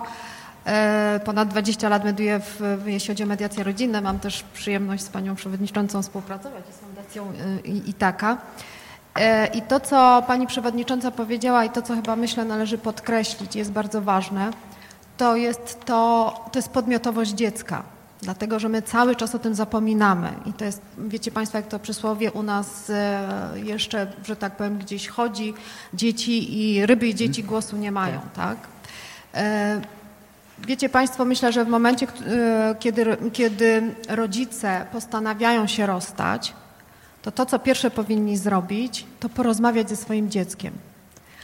E, ponad 20 lat mediuję, w, jeśli chodzi o mediację rodzinną. Mam też przyjemność z panią przewodniczącą współpracować z Fundacją Itaka. E, I to, co pani przewodnicząca powiedziała i to, co chyba myślę należy podkreślić, jest bardzo ważne, to jest, to, to jest podmiotowość dziecka. Dlatego, że my cały czas o tym zapominamy. I to jest, wiecie Państwo, jak to przysłowie u nas e, jeszcze, że tak powiem, gdzieś chodzi, dzieci i ryby i dzieci głosu nie mają, tak? E, wiecie Państwo, myślę, że w momencie, kiedy, kiedy rodzice postanawiają się rozstać, to to, co pierwsze powinni zrobić, to porozmawiać ze swoim dzieckiem.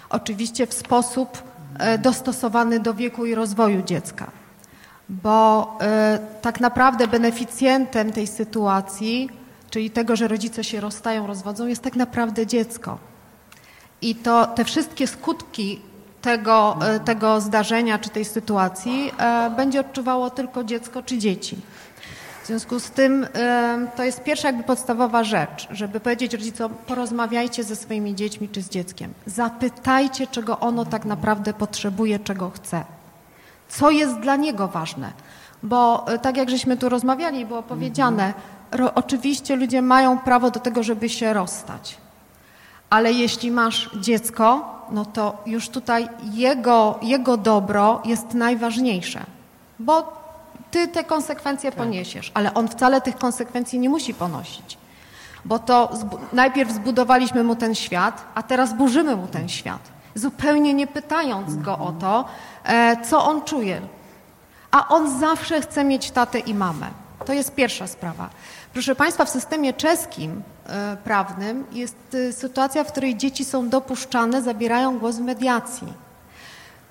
Oczywiście w sposób e, dostosowany do wieku i rozwoju dziecka, bo e, tak naprawdę beneficjentem tej sytuacji, czyli tego, że rodzice się rozstają, rozwodzą, jest tak naprawdę dziecko. I to te wszystkie skutki tego, e, tego zdarzenia czy tej sytuacji będzie odczuwało tylko dziecko czy dzieci. W związku z tym to jest pierwsza jakby podstawowa rzecz, żeby powiedzieć rodzicom, porozmawiajcie ze swoimi dziećmi czy z dzieckiem. Zapytajcie, czego ono tak naprawdę potrzebuje, czego chce. Co jest dla niego ważne. Bo e, tak jak żeśmy tu rozmawiali, było powiedziane, ro, oczywiście ludzie mają prawo do tego, żeby się rozstać. Ale jeśli masz dziecko, no to już tutaj jego, jego dobro jest najważniejsze. Bo ty te konsekwencje tak. poniesiesz, ale on wcale tych konsekwencji nie musi ponosić. Bo to najpierw zbudowaliśmy mu ten świat, a teraz burzymy mu ten świat. Zupełnie nie pytając go o to, e, co on czuje. A on zawsze chce mieć tatę i mamę. To jest pierwsza sprawa. Proszę Państwa, w systemie czeskim e, prawnym jest e, sytuacja, w której dzieci są dopuszczane, zabierają głos w mediacji.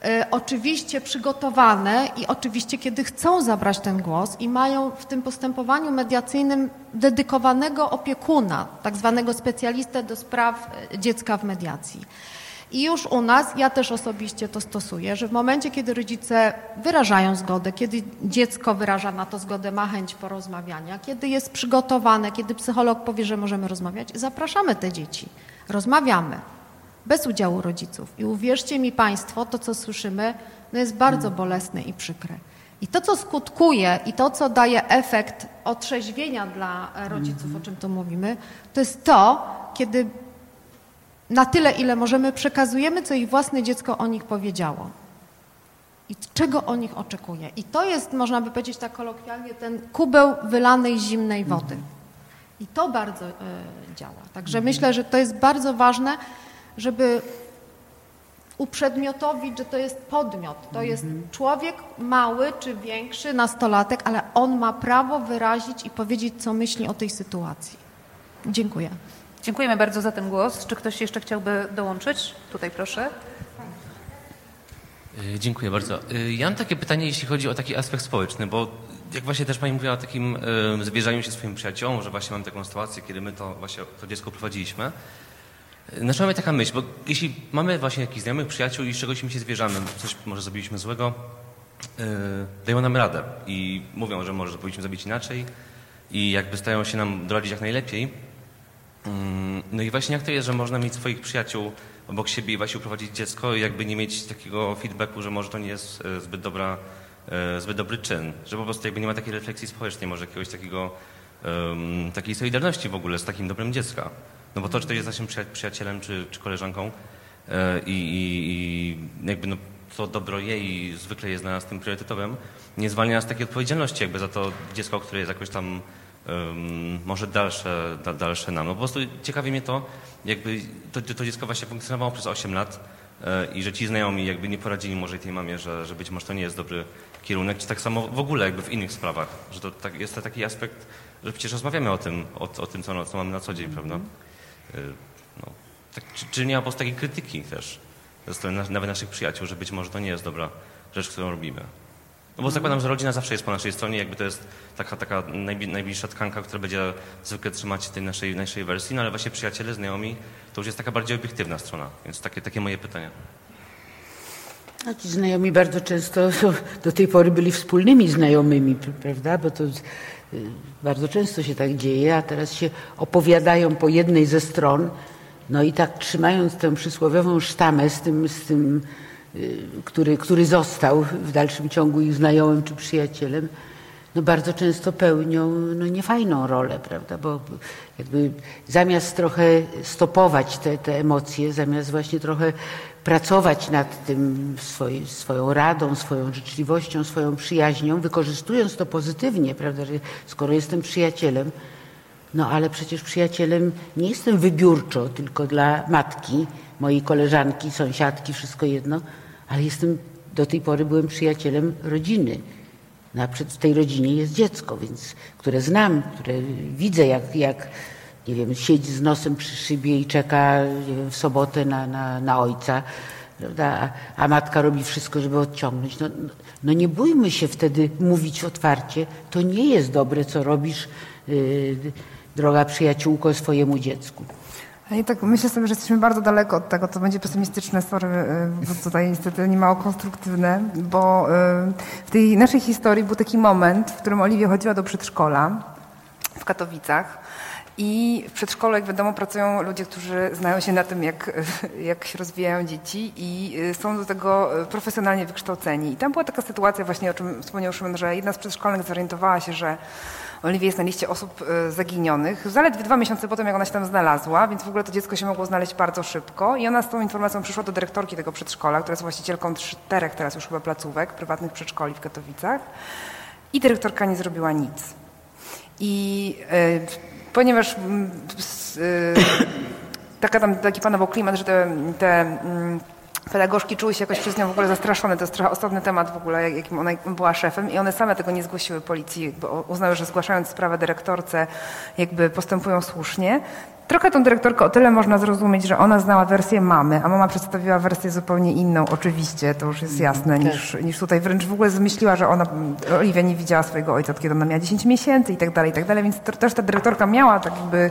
E, oczywiście przygotowane i oczywiście kiedy chcą zabrać ten głos i mają w tym postępowaniu mediacyjnym dedykowanego opiekuna, tak zwanego specjalistę do spraw e, dziecka w mediacji. I już u nas, ja też osobiście to stosuję, że w momencie, kiedy rodzice wyrażają zgodę, kiedy dziecko wyraża na to zgodę, ma chęć porozmawiania, kiedy jest przygotowane, kiedy psycholog powie, że możemy rozmawiać, zapraszamy te dzieci, rozmawiamy bez udziału rodziców. I uwierzcie mi Państwo, to co słyszymy, no jest bardzo bolesne i przykre. I to, co skutkuje i to, co daje efekt otrzeźwienia dla rodziców, o czym tu mówimy, to jest to, kiedy na tyle, ile możemy, przekazujemy, co ich własne dziecko o nich powiedziało. I czego o nich oczekuje. I to jest, można by powiedzieć tak kolokwialnie, ten kubeł wylanej zimnej wody. I to bardzo y, działa. Także myślę, że to jest bardzo ważne, żeby uprzedmiotowić, że to jest podmiot. To jest mhm. człowiek mały czy większy, nastolatek, ale on ma prawo wyrazić i powiedzieć, co myśli o tej sytuacji. Dziękuję. Dziękujemy bardzo za ten głos. Czy ktoś jeszcze chciałby dołączyć? Tutaj proszę. Y, dziękuję bardzo. Y, ja mam takie pytanie, jeśli chodzi o taki aspekt społeczny, bo jak właśnie też Pani mówiła o takim y, zwierzaniu się swoim przyjaciołom, że właśnie mam taką sytuację, kiedy my to właśnie to dziecko prowadziliśmy, Naszła mnie taka myśl, bo jeśli mamy właśnie jakichś znajomych, przyjaciół i z czegoś im się zwierzamy, coś może zrobiliśmy złego, yy, dają nam radę i mówią, że może powinniśmy zrobić inaczej i jakby starają się nam doradzić jak najlepiej. Yy, no i właśnie jak to jest, że można mieć swoich przyjaciół obok siebie i właśnie uprowadzić dziecko i jakby nie mieć takiego feedbacku, że może to nie jest e, zbyt dobra, e, zbyt dobry czyn, że po prostu jakby nie ma takiej refleksji społecznej, może jakiegoś takiego, takiej solidarności w ogóle z takim dobrem dziecka. No bo to, czy to jest naszym przyjacielem czy, czy koleżanką e, i, i, jakby no, to dobro jej zwykle jest dla nas tym priorytetowym, nie zwalnia nas takiej odpowiedzialności jakby za to dziecko, które jest jakoś tam um, może dalsze, da, dalsze nam. No po prostu ciekawi mnie to, jakby to, to dziecko właśnie funkcjonowało przez 8 lat e, i że ci znajomi jakby nie poradzili może tej mamie, że, że być może to nie jest dobry kierunek, czy tak samo w ogóle jakby w innych sprawach, że to tak, jest to taki aspekt, że przecież rozmawiamy o tym, o, o tym co, co mamy na co dzień, prawda? Y, no, tak, czy, nie ma po prostu takiej krytyki też ze strony nawet naszych przyjaciół, że być może to nie jest dobra rzecz, którą robimy. No bo zakładam, że rodzina zawsze jest po naszej stronie, jakby to jest taka, taka najbliższa tkanka, która będzie zwykle trzymać tej naszej, naszej wersji, no ale właśnie przyjaciele, znajomi, to już jest taka bardziej obiektywna strona, więc takie, takie moje pytania. A ci znajomi bardzo często do tej pory byli wspólnymi znajomymi, prawda? Bo to bardzo często się tak dzieje, a teraz się opowiadają po jednej ze stron, no i tak trzymając tę przysłowiową sztamę z tym, z tym y, który, który został w dalszym ciągu ich znajomym czy przyjacielem, no bardzo często pełnią no niefajną rolę, prawda, bo jakby zamiast trochę stopować te, te emocje, zamiast właśnie trochę pracować nad tym swoj, swoją radą, swoją życzliwością, swoją przyjaźnią, wykorzystując to pozytywnie, prawda, że skoro jestem przyjacielem, no ale przecież przyjacielem nie jestem wybiórczo tylko dla matki, mojej koleżanki, sąsiadki, wszystko jedno, ale jestem, do tej pory byłem przyjacielem rodziny. No, a w tej rodzinie jest dziecko, więc, które znam, które widzę, jak, jak nie wiem, siedzi z nosem przy szybie i czeka wiem, w sobotę na, na, na ojca, prawda? A, matka robi wszystko, żeby odciągnąć. No, no nie bójmy się wtedy mówić otwarcie, to nie jest dobre, co robisz, yy, droga przyjaciółko, swojemu dziecku. Ja tak myślę sobie, że jesteśmy bardzo daleko od tego, to będzie pesymistyczne, sorry, y, bo tutaj niestety nie mało konstruktywne, bo y, w tej naszej historii był taki moment, w którym Oliwia chodziła do przedszkola w Katowicach i w przedszkolu, jak wiadomo, pracują ludzie, którzy znają się na tym, jak, (laughs) jak się rozwijają dzieci i y, są do tego profesjonalnie wykształceni. I tam była taka sytuacja właśnie, o czym wspomniał Szymon, że jedna z przedszkolnych zorientowała się, że Oliwia jest na liście osób e, zaginionych. Zaledwie dwa miesiące potem, jak ona się tam znalazła, więc w ogóle to dziecko się mogło znaleźć bardzo szybko. I ona z tą informacją przyszła do dyrektorki tego przedszkola, która jest właścicielką czterech teraz już chyba placówek, prywatnych przedszkoli w Katowicach. I dyrektorka nie zrobiła nic. I ponieważ mm, e, taka tam, taki panował klimat, że te, te mm, pedagogzki czuły się jakoś przez nią w ogóle zastraszone. To jest trochę osobny temat w ogóle, jakim ona była szefem i one same tego nie zgłosiły policji, bo uznały, że zgłaszając sprawę dyrektorce jakby postępują słusznie. Trochę tą dyrektorkę o tyle można zrozumieć, że ona znała wersję mamy, a mama przedstawiła wersję zupełnie inną, oczywiście, to już jest jasne, tak. niż, niż tutaj. Wręcz w ogóle zmyśliła, że ona, Oliwia nie widziała swojego ojca, od kiedy ona miała 10 miesięcy i tak dalej, i tak dalej, więc to, też ta dyrektorka miała tak jakby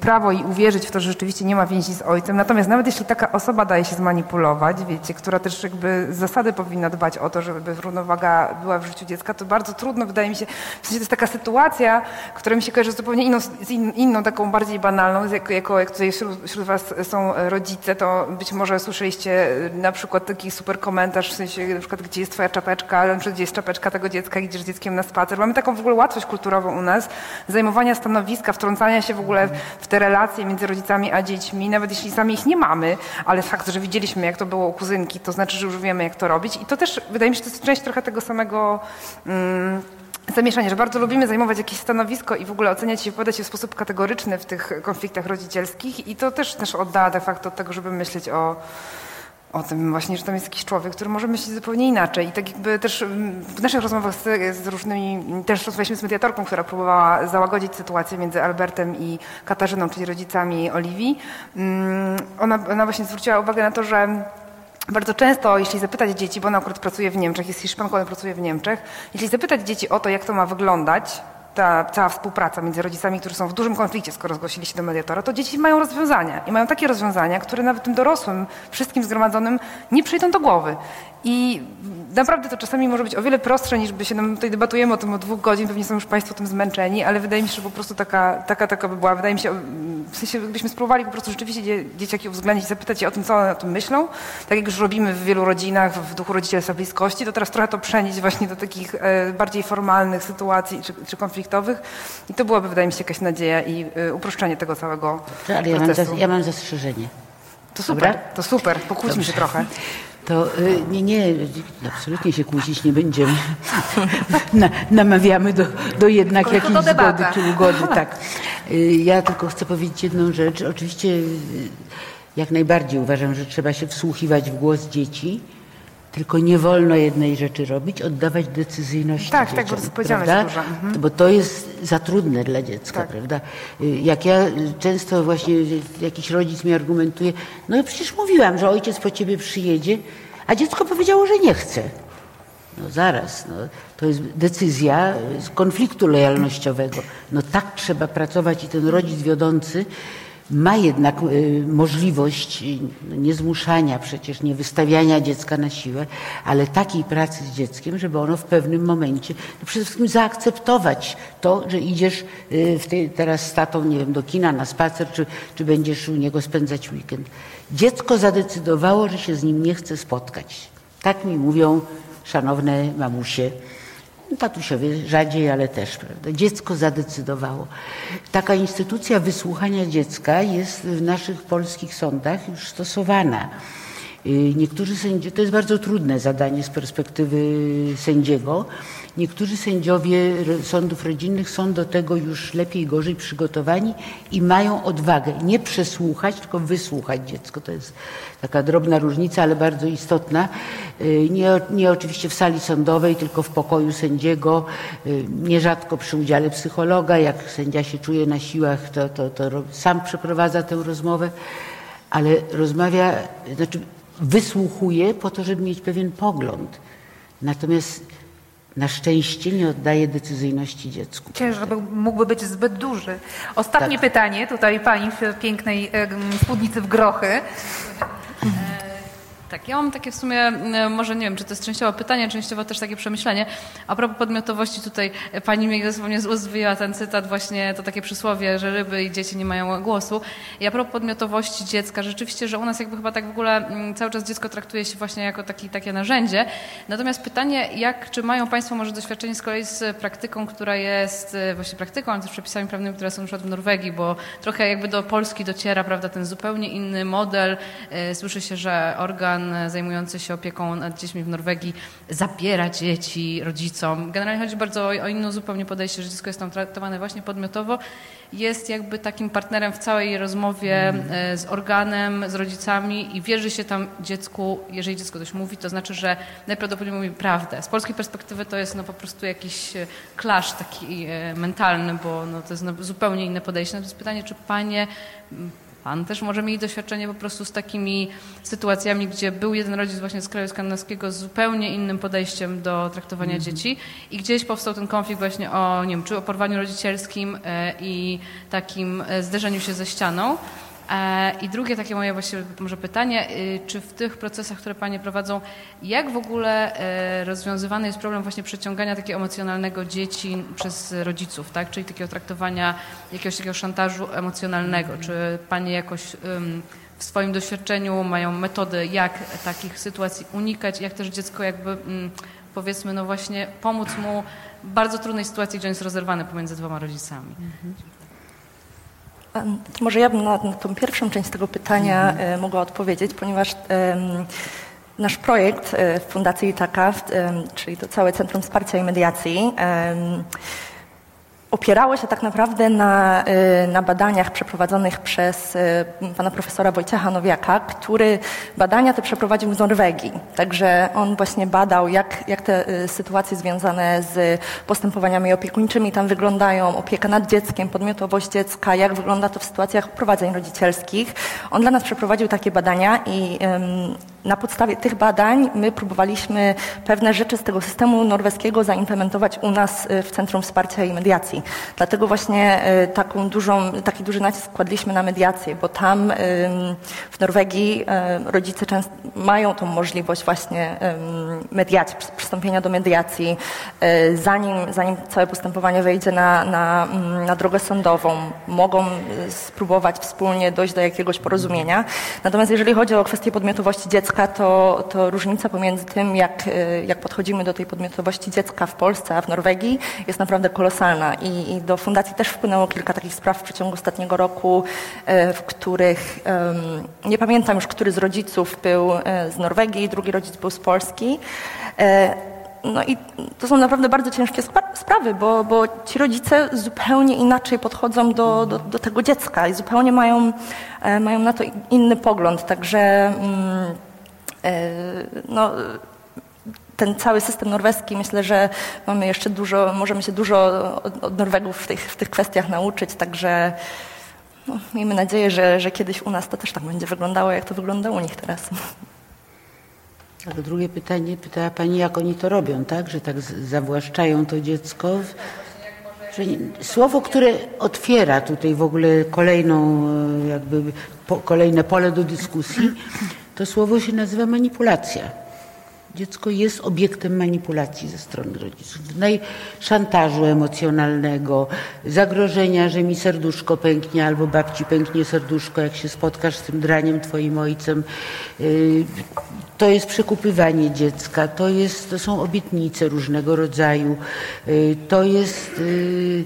prawo i uwierzyć w to, że rzeczywiście nie ma więzi z ojcem. Natomiast nawet jeśli taka osoba daje się zmanipulować, wiecie, która też jakby z zasady powinna dbać o to, żeby równowaga była w życiu dziecka, to bardzo trudno, wydaje mi się, w sensie to jest taka sytuacja, która mi się kojarzy zupełnie inną, z in, inną taką bardziej banalną, jako, jako jak tutaj wśród, wśród was są rodzice, to być może słyszeliście na przykład taki super komentarz, w sensie na przykład gdzie jest twoja czapeczka, na przykład gdzie jest czapeczka tego dziecka, idziesz z dzieckiem na spacer. Mamy taką w ogóle łatwość kulturową u nas, zajmowania stanowiska, wtrącania się w ogóle w te relacje między rodzicami a dziećmi, nawet jeśli sami ich nie mamy, ale fakt, że widzieliśmy, jak to było u kuzynki, to znaczy, że już wiemy, jak to robić. I to też, wydaje mi się, to jest część trochę tego samego mm, zamieszania, że bardzo lubimy zajmować jakieś stanowisko i w ogóle oceniać się, podać się w sposób kategoryczny w tych konfliktach rodzicielskich i to też, też oddala de facto od tego, żeby myśleć o o tym właśnie, że tam jest jakiś człowiek, który może myśleć zupełnie inaczej. I tak jakby też mm, w naszych rozmowach z, z różnymi, też rozmawialiśmy z mediatorką, która próbowała załagodzić sytuację między Albertem i Katarzyną, czyli rodzicami Oliwii. Mm, ona, ona właśnie zwróciła uwagę na to, że bardzo często, jeśli zapytać dzieci, bo ona akurat pracuje w Niemczech, jest Hiszpanką, ona pracuje w Niemczech, jeśli zapytać dzieci o to, jak to ma wyglądać, ta cała współpraca między rodzicami, którzy są w dużym konflikcie, skoro zgłosili się do mediatora, to dzieci mają rozwiązania. I mają takie rozwiązania, które nawet tym dorosłym, wszystkim zgromadzonym nie przyjdą do głowy. I naprawdę to czasami może być o wiele prostsze, niż by się nam tutaj debatujemy o tym od dwóch godzin, pewnie są już Państwo tym zmęczeni, ale wydaje mi się, że po prostu taka, taka, taka by była. Wydaje mi się, w sensie gdybyśmy spróbowali po prostu rzeczywiście dzieciaki uwzględnić, zapytać je o tym, co one o tym myślą, tak jak już robimy w wielu rodzinach, w duchu rodzicielstwa bliskości, to teraz trochę to przenieść właśnie do takich e, bardziej formalnych sytuacji czy, czy, konfliktowych i to byłaby, wydaje mi się, jakaś nadzieja i e, uproszczenie tego całego ale ja procesu. Mam, ja mam zastrzeżenie. To super, Dobra? to super, pokłóćmy się trochę. To y, nie, nie, absolutnie się kłócić nie będziemy. (laughs) Na, namawiamy do, do jednak jakiejś zgody czy ugody. Tak. Y, ja tylko chcę powiedzieć jedną rzecz. Oczywiście y, jak najbardziej uważam, że trzeba się wsłuchiwać w głos dzieci, tylko nie wolno jednej rzeczy robić, oddawać decyzyjności Tak, dzieciom, tak, bo odpowiedzialność duża. Mhm. Bo to jest za trudne dla dziecka, tak. prawda? Jak ja często właśnie jakiś rodzic mi argumentuje, no przecież mówiłam, że ojciec po ciebie przyjedzie, a dziecko powiedziało, że nie chce. No zaraz, no, to jest decyzja z konfliktu lojalnościowego. No tak trzeba pracować i ten rodzic wiodący ma jednak y, możliwość y, no, nie zmuszania, przecież nie wystawiania dziecka na siłę, ale takiej pracy z dzieckiem, żeby ono w pewnym momencie no przede wszystkim zaakceptować to, że idziesz y, tej, teraz z tatą, nie wiem, do kina na spacer, czy, czy będziesz u niego spędzać weekend. Dziecko zadecydowało, że się z nim nie chce spotkać. Tak mi mówią szanowne mamusie. Tatusiowie rzadziej, ale też. Prawda? Dziecko zadecydowało. Taka instytucja wysłuchania dziecka jest w naszych polskich sądach już stosowana. Y, Niektórzy sędziowie, to jest bardzo trudne zadanie z perspektywy sędziego. Niektórzy sędziowie sądów rodzinnych są do tego już lepiej, gorzej przygotowani i mają odwagę nie przesłuchać, tylko wysłuchać dziecko. To jest taka drobna różnica, ale bardzo istotna. Y, Nie, nie oczywiście w sali sądowej, tylko w pokoju sędziego, y, nierzadko przy udziale psychologa. Jak sędzia się czuje na siłach, to, to, to sam przeprowadza tę rozmowę, ale rozmawia, znaczy wysłuchuje po to, żeby mieć pewien pogląd. Natomiast na szczęście nie oddaje decyzyjności dziecku. Ciężar mógłby być zbyt duży. Ostatnie Tak. pytanie, tutaj pani w pięknej spódnicy w grochy. Tak, ja mam takie w sumie, e, może nie wiem, czy to jest częściowo pytanie, częściowo też takie przemyślenie. A propos podmiotowości, tutaj pani mi dosłownie z ust wyjęła ten cytat, właśnie to takie przysłowie, że ryby i dzieci nie mają głosu. I a propos podmiotowości dziecka, rzeczywiście, że u nas jakby chyba tak w ogóle mm, cały czas dziecko traktuje się właśnie jako taki, takie narzędzie. Natomiast pytanie, jak, czy mają Państwo może doświadczenie z kolei z praktyką, która jest e, właśnie praktyką, ale też przepisami prawnymi, które są na przykład w Norwegii, bo trochę jakby do Polski dociera, prawda, ten zupełnie inny model. E, Słyszy się, że organ e, zajmujący się opieką nad dziećmi w Norwegii zabiera dzieci rodzicom. Generalnie chodzi bardzo o, o inną zupełnie podejście, że dziecko jest tam traktowane właśnie podmiotowo. Jest jakby takim partnerem w całej rozmowie e, z organem, z rodzicami i wierzy się tam dziecku, jeżeli dziecko coś mówi, to znaczy, że najprawdopodobniej mówi prawdę. Z polskiej perspektywy to jest no, po prostu jakiś e, clash taki e, mentalny, bo no, to jest no, zupełnie inne podejście. Natomiast pytanie, czy panie Pan też może mieć doświadczenie po prostu z takimi sytuacjami, gdzie był jeden rodzic właśnie z kraju skandynawskiego z zupełnie innym podejściem do traktowania dzieci i gdzieś powstał ten konflikt właśnie o, nie wiem, czy o porwaniu rodzicielskim e, i takim e, zderzeniu się ze ścianą. E, I drugie takie moje właśnie może pytanie, y, czy w tych procesach, które Panie prowadzą, jak w ogóle e, rozwiązywany jest problem właśnie przeciągania takiego emocjonalnego dzieci przez rodziców, tak? czyli takiego traktowania jakiegoś takiego szantażu emocjonalnego? Czy Panie jakoś w swoim doświadczeniu mają metody, jak takich sytuacji unikać, jak też dziecko jakby powiedzmy no właśnie pomóc mu w bardzo trudnej sytuacji, gdzie on jest rozerwany pomiędzy dwoma rodzicami? To Może ja bym na, na tą pierwszą część tego pytania e, mogła odpowiedzieć, ponieważ nasz projekt e, w Fundacji Itaka, czyli to całe Centrum Wsparcia i Mediacji, opierało się tak naprawdę na, y, na badaniach przeprowadzonych przez y, pana profesora Wojciecha Nowiaka, który badania te przeprowadził w Norwegii. Także on właśnie badał, jak, jak te y, sytuacje związane z postępowaniami opiekuńczymi tam wyglądają, opieka nad dzieckiem, podmiotowość dziecka, jak wygląda to w sytuacjach prowadzeń rodzicielskich. On dla nas przeprowadził takie badania i na podstawie tych badań my próbowaliśmy pewne rzeczy z tego systemu norweskiego zaimplementować u nas y, w Centrum Wsparcia i Mediacji. Dlatego właśnie y, taką dużą, taki duży nacisk kładliśmy na mediację, bo tam w Norwegii y, rodzice często mają tą możliwość właśnie mediacji, przy- przystąpienia do mediacji, zanim, zanim całe postępowanie wejdzie na, na, na drogę sądową. Mogą spróbować wspólnie dojść do jakiegoś porozumienia. Natomiast jeżeli chodzi o kwestię podmiotowości dziecka, to, to różnica pomiędzy tym, jak, y, jak podchodzimy do tej podmiotowości dziecka w Polsce, a w Norwegii jest naprawdę kolosalna. I, i do fundacji też wpłynęło kilka takich spraw w przeciągu ostatniego roku, y, w których nie pamiętam już, który z rodziców był y, z Norwegii, drugi rodzic był z Polski. No i to są naprawdę bardzo ciężkie spra- sprawy, bo, bo ci rodzice zupełnie inaczej podchodzą do, do, do tego dziecka i zupełnie mają, mają na to inny pogląd. Także mm, no, ten cały system norweski, myślę, że mamy jeszcze dużo, możemy się dużo od, od Norwegów w tych, w tych kwestiach nauczyć, także no, miejmy nadzieję, że, że kiedyś u nas to też tak będzie wyglądało, jak to wygląda u nich teraz. To drugie pytanie pytała Pani, jak oni to robią, tak? Że tak zawłaszczają to dziecko. Słowo, które otwiera tutaj w ogóle kolejną, e, jakby po, kolejne pole do dyskusji, to słowo się nazywa manipulacja. Dziecko jest obiektem manipulacji ze strony rodziców. Szantażu emocjonalnego, zagrożenia, że mi serduszko pęknie albo babci pęknie serduszko, jak się spotkasz z tym draniem twoim ojcem. Y, to jest przekupywanie dziecka, to, jest, to są obietnice różnego rodzaju, y, to jest y,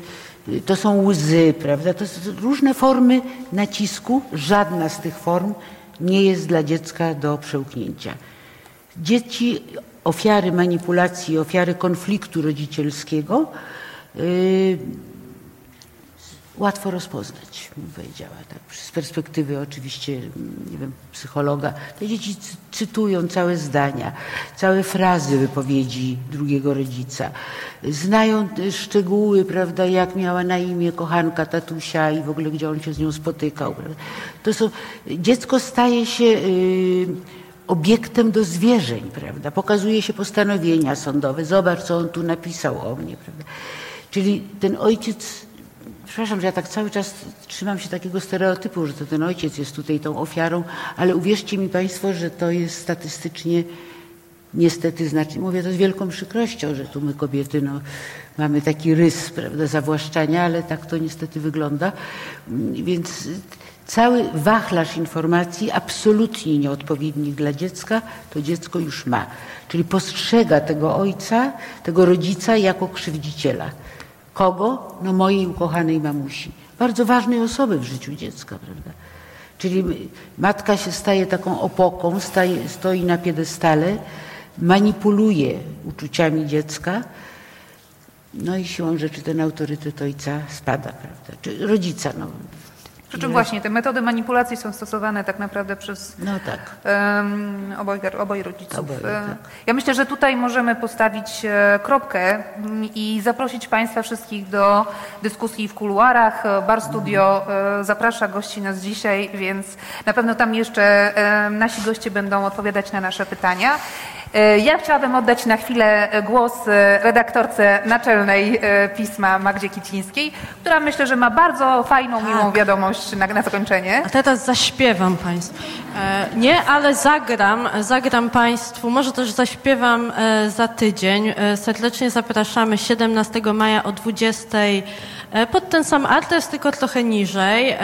to są łzy, prawda? To są różne formy nacisku. Żadna z tych form nie jest dla dziecka do przełknięcia. Dzieci, ofiary manipulacji, ofiary konfliktu rodzicielskiego yy, łatwo rozpoznać, bym powiedziała. Tak. Z perspektywy oczywiście, nie wiem, psychologa. Te dzieci cytują całe zdania, całe frazy wypowiedzi drugiego rodzica. Znają szczegóły, prawda, jak miała na imię kochanka tatusia i w ogóle gdzie on się z nią spotykał. Prawda. To są, dziecko staje się... Yy, obiektem do zwierzeń, prawda? Pokazuje się postanowienia sądowe. Zobacz, co on tu napisał o mnie, prawda? Czyli ten ojciec, przepraszam, że ja tak cały czas trzymam się takiego stereotypu, że to ten ojciec jest tutaj tą ofiarą, ale uwierzcie mi Państwo, że to jest statystycznie niestety znacznie, mówię to z wielką przykrością, że tu my kobiety no, mamy taki rys prawda, zawłaszczania, ale tak to niestety wygląda. Więc cały wachlarz informacji absolutnie nieodpowiednich dla dziecka, to dziecko już ma. Czyli postrzega tego ojca, tego rodzica jako krzywdziciela. Kogo? No mojej ukochanej mamusi. Bardzo ważnej osoby w życiu dziecka, prawda? Czyli matka się staje taką opoką, staje, stoi na piedestale, manipuluje uczuciami dziecka, no i siłą rzeczy ten autorytet ojca spada, prawda? Czy rodzica, no, przy czym właśnie te metody manipulacji są stosowane tak naprawdę przez no tak. um, oboj, oboj rodziców. Oboj, tak. Ja myślę, że tutaj możemy postawić e, kropkę i zaprosić Państwa wszystkich do dyskusji w kuluarach. Bar Studio mhm. zaprasza gości nas dzisiaj, więc na pewno tam jeszcze nasi goście będą odpowiadać na nasze pytania. E, ja chciałabym oddać na chwilę głos e, redaktorce naczelnej e, pisma Magdzie Kicińskiej, która myślę, że ma bardzo fajną, miłą tak. wiadomość na, na zakończenie. A teraz zaśpiewam Państwu. Nie, ale zagram, zagram Państwu, może też zaśpiewam za tydzień. Serdecznie zapraszamy 17 maja o 20 pod ten sam adres, tylko trochę niżej,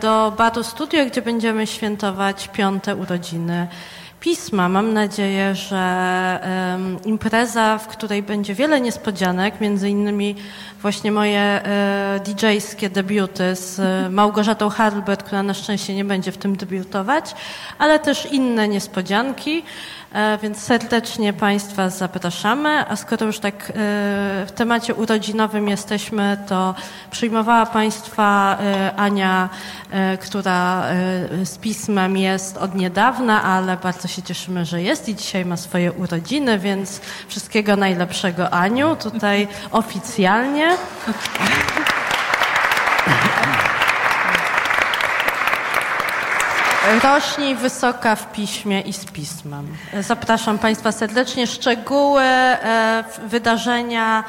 do Baru Studio, gdzie będziemy świętować piąte urodziny pisma. Mam nadzieję, że impreza, w której będzie wiele niespodzianek, między innymi właśnie moje e, DJ-skie debiuty z e, Małgorzatą Harbert, która na szczęście nie będzie w tym debiutować, ale też inne niespodzianki. E, więc serdecznie Państwa zapraszamy. A skoro już tak e, w temacie urodzinowym jesteśmy, to przyjmowała Państwa e, Ania, która z pismem jest od niedawna, ale bardzo się cieszymy, że jest i dzisiaj ma swoje urodziny, więc wszystkiego najlepszego Aniu tutaj oficjalnie. (laughs) Rośnij wysoka w piśmie i z pismem. Zapraszam Państwa serdecznie. Szczegóły e, wydarzenia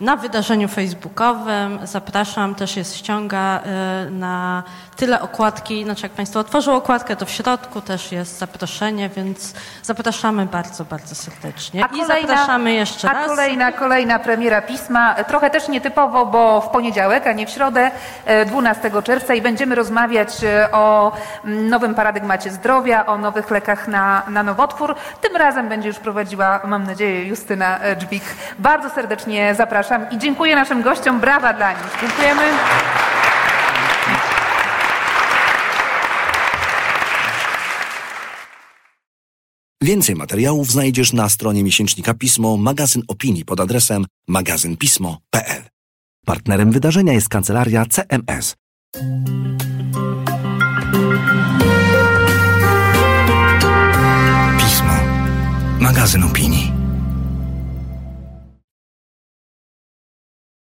na wydarzeniu facebookowym. Zapraszam, też jest ściąga y, na tyle okładki. Znaczy, jak Państwo otworzą okładkę, to w środku też jest zaproszenie, więc zapraszamy bardzo, bardzo serdecznie. A kolejna, I zapraszamy jeszcze a raz. Kolejna, kolejna premiera pisma, trochę też nietypowo, bo w poniedziałek, a nie w środę, 12 e, czerwca i będziemy rozmawiać e, o mm, nowym paradygmacie zdrowia, o nowych lekach na, na nowotwór. Tym razem będzie już prowadziła, mam nadzieję, Justyna e, Dżbik. Bardzo serdecznie zapraszam i dziękuję naszym gościom. Brawa dla nich. Dziękujemy. Więcej materiałów znajdziesz na stronie miesięcznika Pismo, magazyn opinii pod adresem magazynpismo.pl. Partnerem wydarzenia jest kancelaria CMS. Pismo. Magazyn opinii.